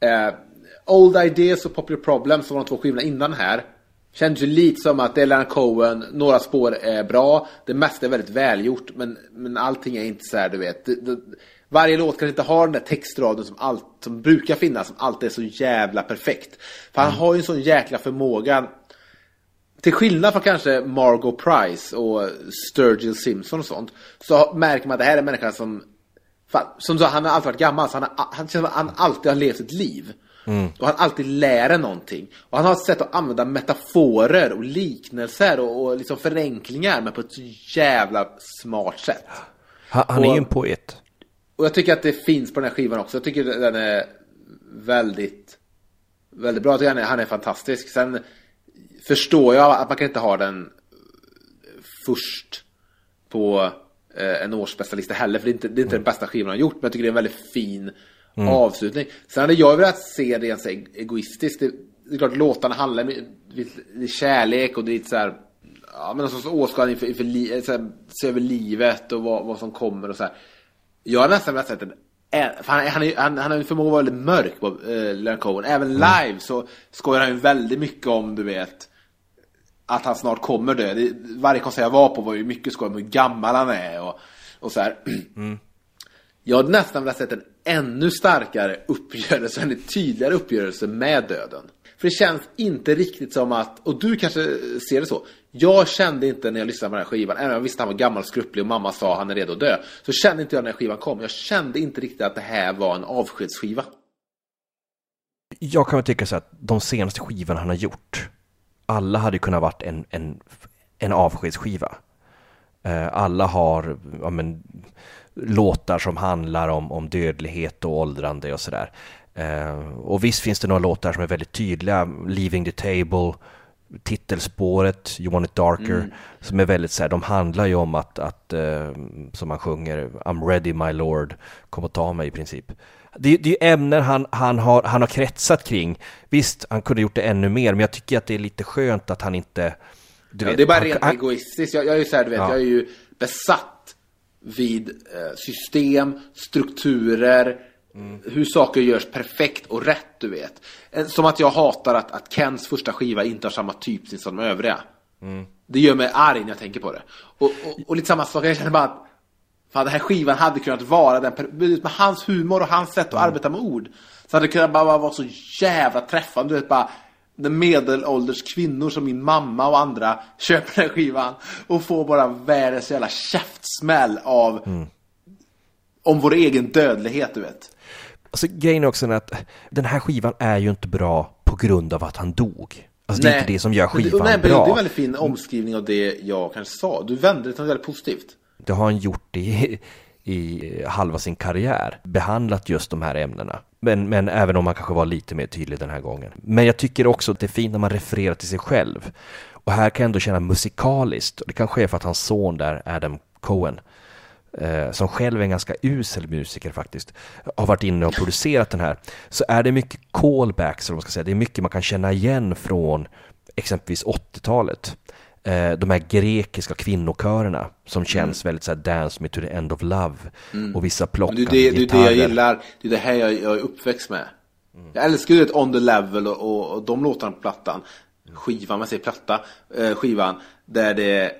eh, Old Ideas och Popular Problems som var de två skivorna innan här. Kändes ju lite som att det är Leonard Cohen, några spår är bra, det mesta är väldigt välgjort men, men allting är inte så här du vet. Det, det, varje låt kan inte ha den där textraden som, allt, som brukar finnas, som alltid är så jävla perfekt. För han har ju en sån jäkla förmåga till skillnad från kanske Margot Price och Sturgill Simpson och sånt. Så märker man att det här är en människa som fan, Som sa, han har alltid varit gammal så han, har, han känns som att han alltid har levt ett liv. Och han alltid lär någonting. Och han har ett sätt att använda metaforer och liknelser och, och liksom förenklingar men på ett så jävla smart sätt. Han, han är Och- ju en poet. Och jag tycker att det finns på den här skivan också. Jag tycker den är väldigt, väldigt bra. Jag tycker han är, han är fantastisk. Sen förstår jag att man kan inte ha den först på eh, en årsbästa heller. För det är inte, det är inte den bästa skivan han har gjort. Men jag tycker det är en väldigt fin avslutning. Sen hade jag velat se det eg- egoistiskt. Det, det är klart låtarna handlar om kärlek och det är lite så här Ja men någon sorts åskådning inför, inför li, så här, se över livet och vad, vad som kommer och så här. Jag har nästan velat sett en han, han, är- han, han har ju förmåga att vara väldigt mörk på eh, Leonard Cohen. Även live så skojar han ju väldigt mycket om, du vet, att han snart kommer dö. Det, varje konsert jag var på var ju mycket skoj om hur gammal han är och, och så här. Jag hade nästan velat sett en ännu starkare uppgörelse, en tydligare uppgörelse med döden. För det känns inte riktigt som att, och du kanske ser det så. Jag kände inte när jag lyssnade på den här skivan, även om jag visste att han var gammal och skrupplig och mamma sa att han är redo att dö. Så kände inte jag när skivan kom. Jag kände inte riktigt att det här var en avskedsskiva. Jag kan väl tycka så att de senaste skivorna han har gjort, alla hade kunnat varit en, en, en avskedsskiva. Eh, alla har ja, men, låtar som handlar om, om dödlighet och åldrande och sådär. Eh, Och visst finns det några låtar som är väldigt tydliga, Leaving the Table, titelspåret, You Want It Darker, som är väldigt så här, de handlar ju om att, att eh, som man sjunger, I'm ready my lord, kom och ta mig i princip. Det, det är ju ämnen han, han, har, han har kretsat kring. Visst, han kunde gjort det ännu mer, men jag tycker att det är lite skönt att han inte... Ja, vet, det är bara han- rent han- egoistiskt. Jag, jag är ju så här, du vet, Ja. jag är ju besatt vid eh, system, strukturer, hur saker görs perfekt och rätt, du vet. Som att jag hatar att, att Kens första skiva inte har samma typsnitt som de övriga. Det gör mig arg när jag tänker på det. Och, och, och lite samma sak, jag känner bara att Fan, den här skivan hade kunnat vara den med hans humor och hans sätt att arbeta med ord. Så hade det kunnat bara vara så jävla träffande. Du vet bara den medelålders kvinnor som min mamma och andra köper den här skivan och får bara världens jävla käftsmäll av om vår egen dödlighet, du vet. Alltså grejen är också att den här skivan är ju inte bra på grund av att han dog. Alltså det är inte det som gör Men det- skivan nej, men bra. Det är en väldigt fin omskrivning av det jag kanske sa. Du vände det till något väldigt positivt. Det har han gjort i, i halva sin karriär. Behandlat just de här ämnena. Men, men även om han kanske var lite mer tydlig den här gången. Men jag tycker också att det är fint när man refererar till sig själv. Och här kan jag ändå känna musikaliskt, och det kanske är för att hans son där, Adam Cohen, eh, som själv är en ganska usel musiker faktiskt, har varit inne och producerat den här, så är det mycket callbacks, eller man ska säga. Det är mycket man kan känna igen från exempelvis 80-talet. Eh, de här grekiska kvinnokörerna som känns väldigt så här Dance Me To The End Of Love. Och vissa Men plockande det är det, det, är det jag gillar. Det är det här jag, jag är uppväxt med. Jag älskar ju On The Level och, och, och de låtarna på plattan. Skivan, man säger platta, eh, skivan. Där det,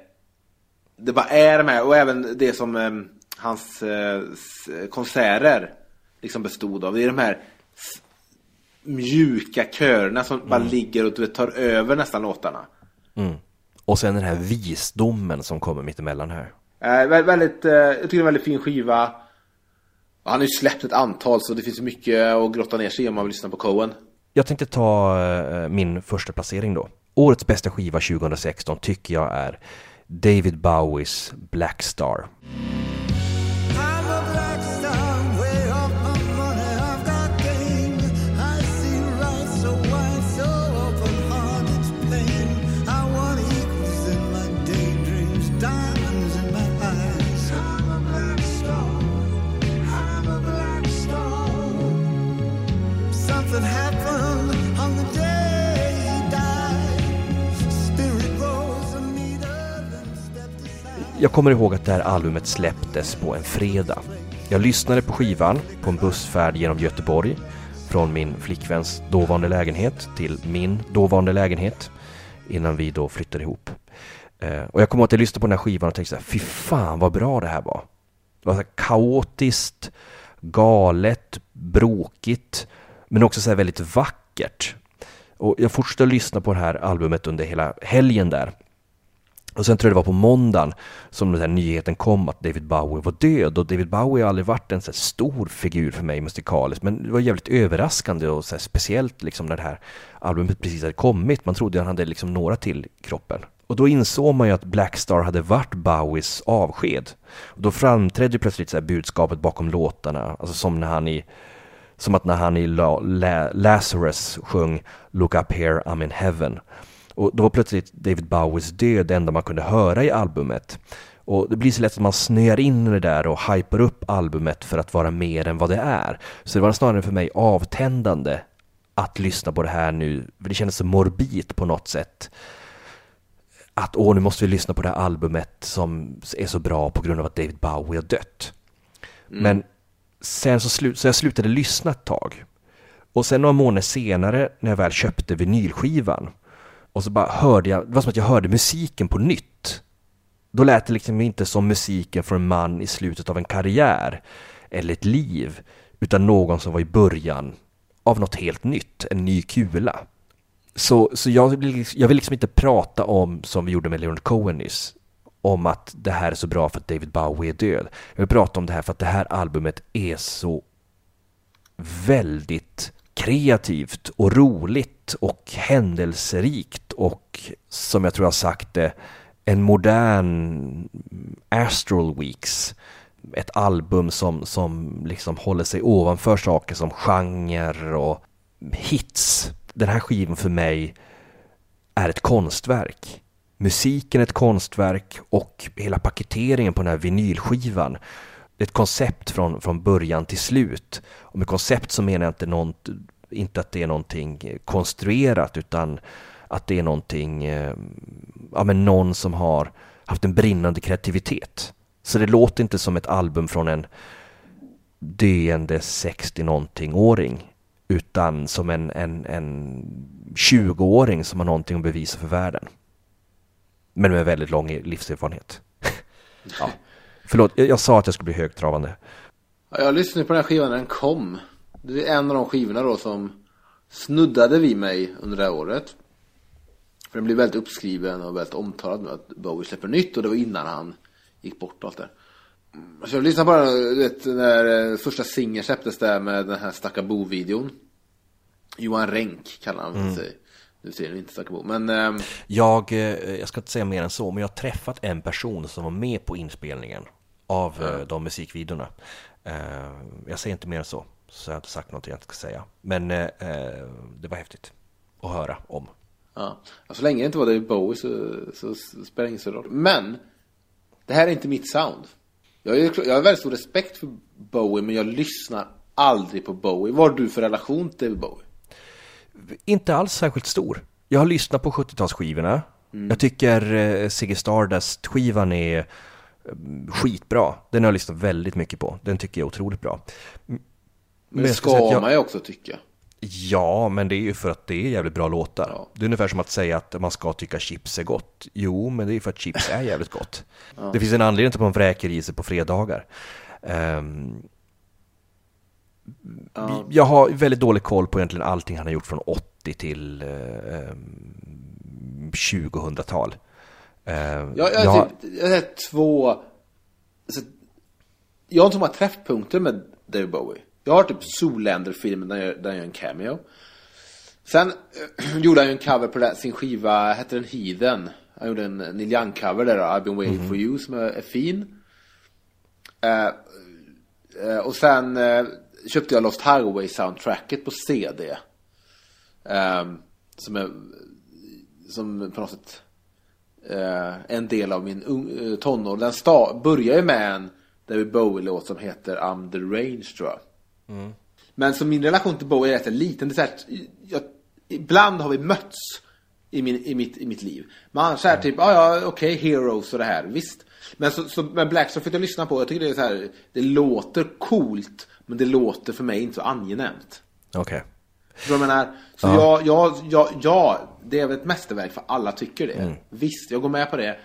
det bara är de här och även det som eh, hans eh, konserter liksom bestod av. Det är de här mjuka körerna som bara ligger och du vet, tar över nästan låtarna. Och sen den här visdomen som kommer mittemellan här. Eh, vä- väldigt, eh, jag tycker det är en väldigt fin skiva. Och Han har ju släppt ett antal så det finns mycket att grotta ner sig i om man vill lyssna på Cohen. Jag tänkte ta eh, min första placering då. Årets bästa skiva 2016 tycker jag är David Bowies Black Star. Jag kommer ihåg att det här albumet släpptes på en fredag. Jag lyssnade på skivan på en bussfärd genom Göteborg från min flickväns dåvarande lägenhet till min dåvarande lägenhet innan vi då flyttade ihop. Eh, och jag kommer ihåg att jag lyssnade på den här skivan och tänkte så här, fy fan vad bra det här var. Det var så här kaotiskt, galet, bråkigt, men också så här väldigt vackert. Och jag fortsatte att lyssna på det här albumet under hela helgen där. Och sen tror jag det var på måndagen som den här nyheten kom att David Bowie var död. Och David Bowie har aldrig varit en så här stor figur för mig musikaliskt. Men det var jävligt överraskande och så här speciellt liksom när det här albumet precis hade kommit. Man trodde han hade liksom några till i kroppen. Och då insåg man ju att Blackstar hade varit Bowies avsked. Och då framträdde plötsligt så här budskapet bakom låtarna. Alltså som när han i som att när han i La- La- Lazarus sjöng Look up here, I'm in heaven. Och då var plötsligt David Bowies död det enda man kunde höra i albumet. Och det blir så lätt att man snöar in i det där och hypar upp albumet för att vara mer än vad det är. Så det var snarare för mig avtändande att lyssna på det här nu. För det kändes så morbid på något sätt. Att åh, nu måste vi lyssna på det här albumet som är så bra på grund av att David Bowie har dött. Men sen så, slu- så jag slutade lyssna ett tag. Och sen några månader senare när jag väl köpte vinylskivan och så bara hörde jag, det var som att jag hörde musiken på nytt. Då lät det liksom inte som musiken från en man i slutet av en karriär eller ett liv, utan någon som var i början av något helt nytt, en ny kula. Så, så jag, vill, liksom, jag vill liksom inte prata om, som vi gjorde med Leonard Cohen nyss, om att det här är så bra för att David Bowie är död. Jag vill prata om det här för att det här albumet är så väldigt kreativt och roligt och händelserikt och som jag tror jag har sagt det, en modern Astral Weeks. Ett album som, som liksom håller sig ovanför saker som genre och hits. Den här skivan för mig är ett konstverk. Musiken är ett konstverk och hela paketeringen på den här vinylskivan. Det är ett koncept från, från början till slut. Och med koncept så menar jag inte, något, inte att det är någonting konstruerat utan att det är någonting, eh, ja men någon som har haft en brinnande kreativitet. Så det låter inte som ett album från en döende 60-någonting-åring utan som en, en, en 20-åring som har någonting att bevisa för världen. Men med väldigt lång livserfarenhet. ja. Förlåt, jag, jag sa att jag skulle bli högtravande. Ja, Jag lyssnade på den här skivan när den kom. Det är en av de skivorna då som snuddade vid mig under det här året. För den blev väldigt uppskriven och väldigt omtalad nu att Bowie släpper nytt och det var innan han gick bort och allt det. Mm, Så jag lyssnade bara, du vet, när eh, första singeln släpptes där med den här Stacka Bo-videon. Johan Renck kallar han sig. Nu ser ni inte Stacka Bo. Men ehm, Jag, eh, jag ska inte säga mer än så, men jag har träffat en person som var med på inspelningen av eh, de musikvideorna. Eh, jag säger inte mer än så, så jag har inte sagt något jag inte ska säga. Men eh, det var häftigt att höra om. Ja, så länge det inte var David Bowie så, så, så spelar det ingen roll. Men, det här är inte mitt sound. Jag, är, jag har väldigt stor respekt för Bowie, men jag lyssnar aldrig på Bowie. Vad har du för relation till David Bowie? Inte alls särskilt stor. Jag har lyssnat på 70-talsskivorna. Jag tycker eh, Ziggy Stardust-skivan är skitbra. Den har jag lyssnat väldigt mycket på. Den tycker jag är otroligt bra. Men det ska jag- man ju också tycka. Ja, men det är ju för att det är jävligt bra låtar. Ja. Det är ungefär som att säga att man ska tycka chips är gott. Jo, men det är ju för att chips är jävligt gott. Det finns en anledning till att man vräker i sig på fredagar. Ehm, Ja. Jag har väldigt dålig koll på egentligen allting han har gjort från 80 till eh, ehm, 2000-tal. Ehm, Jag, jag, jag typ, jag har två... Alltså, jag har inte så många träffpunkter med David Bowie. Jag har typ Zoolander-filmen där, jag- där han gör en cameo. Sen eh, gjorde han ju en cover på sin skiva, hette den Heathen? Han gjorde en Neil Young-cover där, I've been waiting for you, som är, är fin. Eh, eh, och sen eh, köpte jag Lost Highway-soundtracket på CD. Ehm, som är som på något sätt eh, en del av min ung, eh, tonår. Den sta, börjar ju med en David Bowie-låt som heter I'm the Range tror jag. Men så min relation till Bowie är rätt liten. Det är så här, jag, ibland har vi mötts i, min, i, mitt, i mitt liv. Men annars är det typ, ah, ja okej, Heroes och det här, visst. Men, så, så, men Blackstone fick jag lyssna på, jag tycker det är så här, det låter coolt, men det låter för mig inte så angenämt. Okej. Förstår du vad jag menar? Så jag, jag, jag, ja, det är väl ett mästerverk för alla tycker det. Mm. Visst, jag går med på det.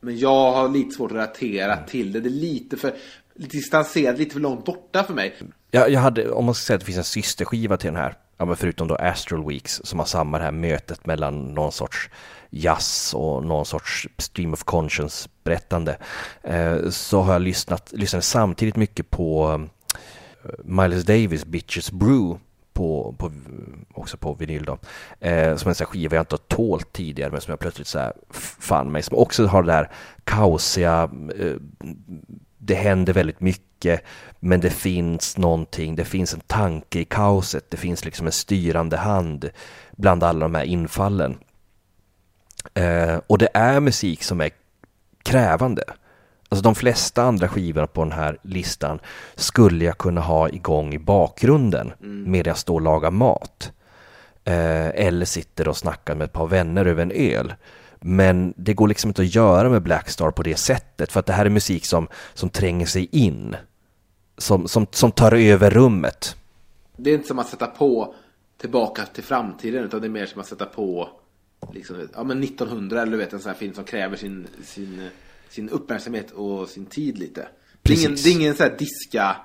Men jag har lite svårt att relatera Mm. till det. Det är lite för, lite distanserat, lite för långt borta för mig. Jag, jag hade, om man ska säga att det finns en systerskiva till den här, ja, men förutom då Astral Weeks som har samma det här mötet mellan någon sorts jazz och någon sorts stream of conscience berättande, eh, så har jag lyssnat, lyssnat samtidigt mycket på eh, Miles Davis Bitches Brew på, på, också på vinyl då. Eh, som en sån här skiva jag inte har tålt tidigare men som jag plötsligt så här fann mig. Som också har det där kaosiga, eh, det händer väldigt mycket men det finns någonting, det finns en tanke i kaoset, det finns liksom en styrande hand bland alla de här infallen. Eh, och det är musik som är krävande. Alltså de flesta andra skivorna på den här listan skulle jag kunna ha igång i bakgrunden medan jag står och lagar mat. Eh, eller sitter och snackar med ett par vänner över en öl. Men det går liksom inte att göra med Blackstar på det sättet för att det här är musik som, som tränger sig in. Som, som, som tar över rummet. Det är inte som att sätta på tillbaka till framtiden utan det är mer som att sätta på liksom, ja, men 1900 eller du vet en sån här film som kräver sin, sin, sin uppmärksamhet och sin tid lite. Det är ingen, det är ingen så här diska,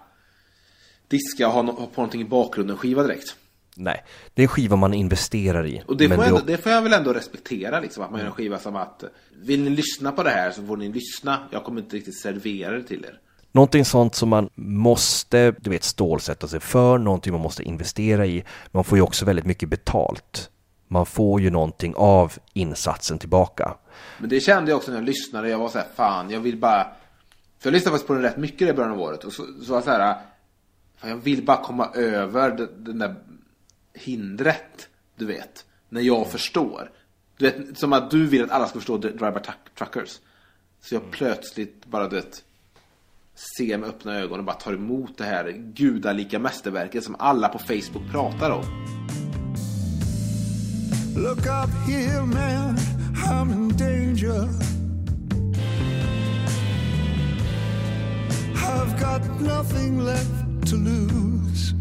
diska och ha, no, ha på någonting i bakgrunden skiva direkt. Nej, det är en skiva man investerar i. Och det får, jag, ändå, det får jag väl ändå respektera liksom, att man gör en skiva som att vill ni lyssna på det här så får ni lyssna. Jag kommer inte riktigt servera det till er. Någonting sånt som man måste, du vet, stålsätta sig för, någonting man måste investera i. Man får ju också väldigt mycket betalt. Man får ju någonting av insatsen tillbaka. Men det kände jag också när jag lyssnade. Jag var så här, fan, jag vill bara... För jag lyssnade faktiskt på den rätt mycket i början av året. Och så, så var jag så här, fan, jag vill bara komma över den, den där hindret, du vet. När jag förstår. Du vet, som att du vill att alla ska förstå Driver Truck- Truckers. Så jag plötsligt bara, du vet, ser med öppna ögon och bara tar emot det här gudalika mästerverket som alla på Facebook pratar om. I'm in danger. I've got nothing left to lose.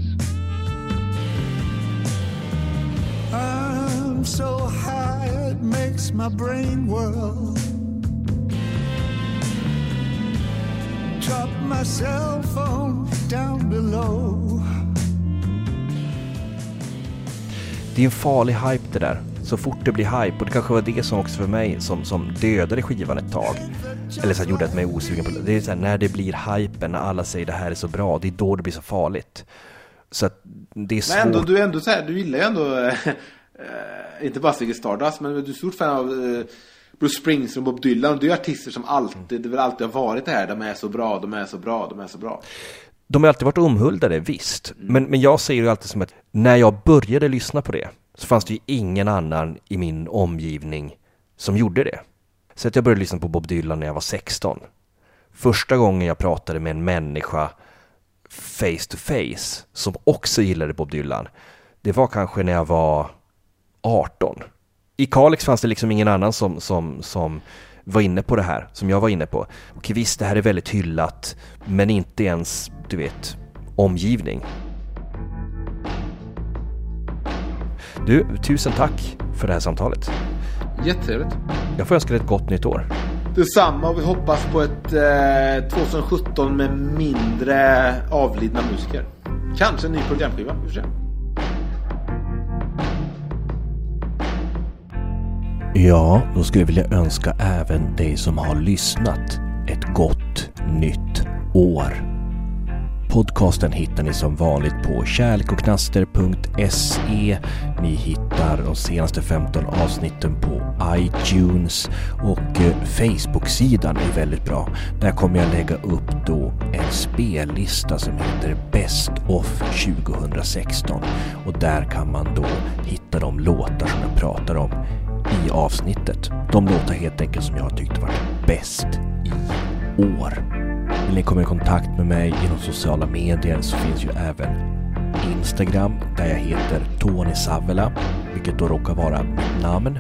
I'm so high it makes my brain whirl. Drop my cell phone down below. Det är en farlig hype det. Så fort det blir hype, och det kanske var det som också för mig som, som dödade skivan ett tag. Eller så gjorde att mig osugen på det. Det är så här, när det blir hypen, när alla säger det här är så bra, det är då det blir så farligt. Så att det är svårt. Men ändå, du är ändå så här, du gillar ju ändå, eh, inte bara Ziggy Stardust, men du är stort fan av eh, Bruce Springsteen och Bob Dylan. Det är artister som alltid, det väl alltid har varit det här, de är så bra, de är så bra, de är så bra. De har alltid varit omhuldade, visst. Men, men jag säger ju alltid som att när jag började lyssna på det så fanns det ju ingen annan i min omgivning som gjorde det. Så att jag började lyssna på Bob Dylan när jag var 16. Första gången jag pratade med en människa face to face som också gillade Bob Dylan, det var kanske när jag var 18. I Kalix fanns det liksom ingen annan som, som, som var inne på det här, som jag var inne på. Okej visst, det här är väldigt hyllat, men inte ens, du vet, omgivning. Du, tusen tack för det här samtalet. Jättetrevligt. Jag får önska dig ett gott nytt år. Detsamma och vi hoppas på ett eh, 2017 med mindre avlidna musiker. Kanske en ny programskiva, vi får se. Ja, då skulle jag vilja önska även dig som har lyssnat ett gott nytt år. Podcasten hittar ni som vanligt på kärlekochknaster.se. Ni hittar de senaste 15 avsnitten på iTunes och eh, Facebook-sidan är väldigt bra. Där kommer jag lägga upp då en spellista som heter Best of 2016 och där kan man då hitta de låtar som jag pratar om i avsnittet. De låtar helt enkelt som jag har tyckt varit bäst i år. Vill ni komma i kontakt med mig genom sociala medier så finns ju även Instagram där jag heter Tony Savela, vilket då råkar vara mitt namn.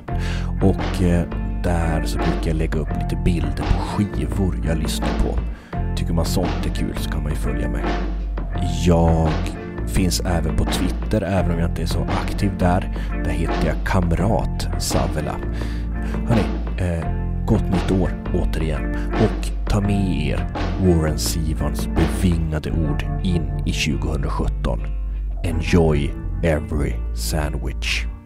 Och eh, där så brukar jag lägga upp lite bilder på skivor jag lyssnar på. Tycker man sånt är kul så kan man ju följa mig. Jag finns även på Twitter, även om jag inte är så aktiv där. Där heter jag Kamrat Savela. Hörni, eh, gott nytt år återigen. Och ta med er Warren Sivans bevingade ord in i 2017. Enjoy every sandwich.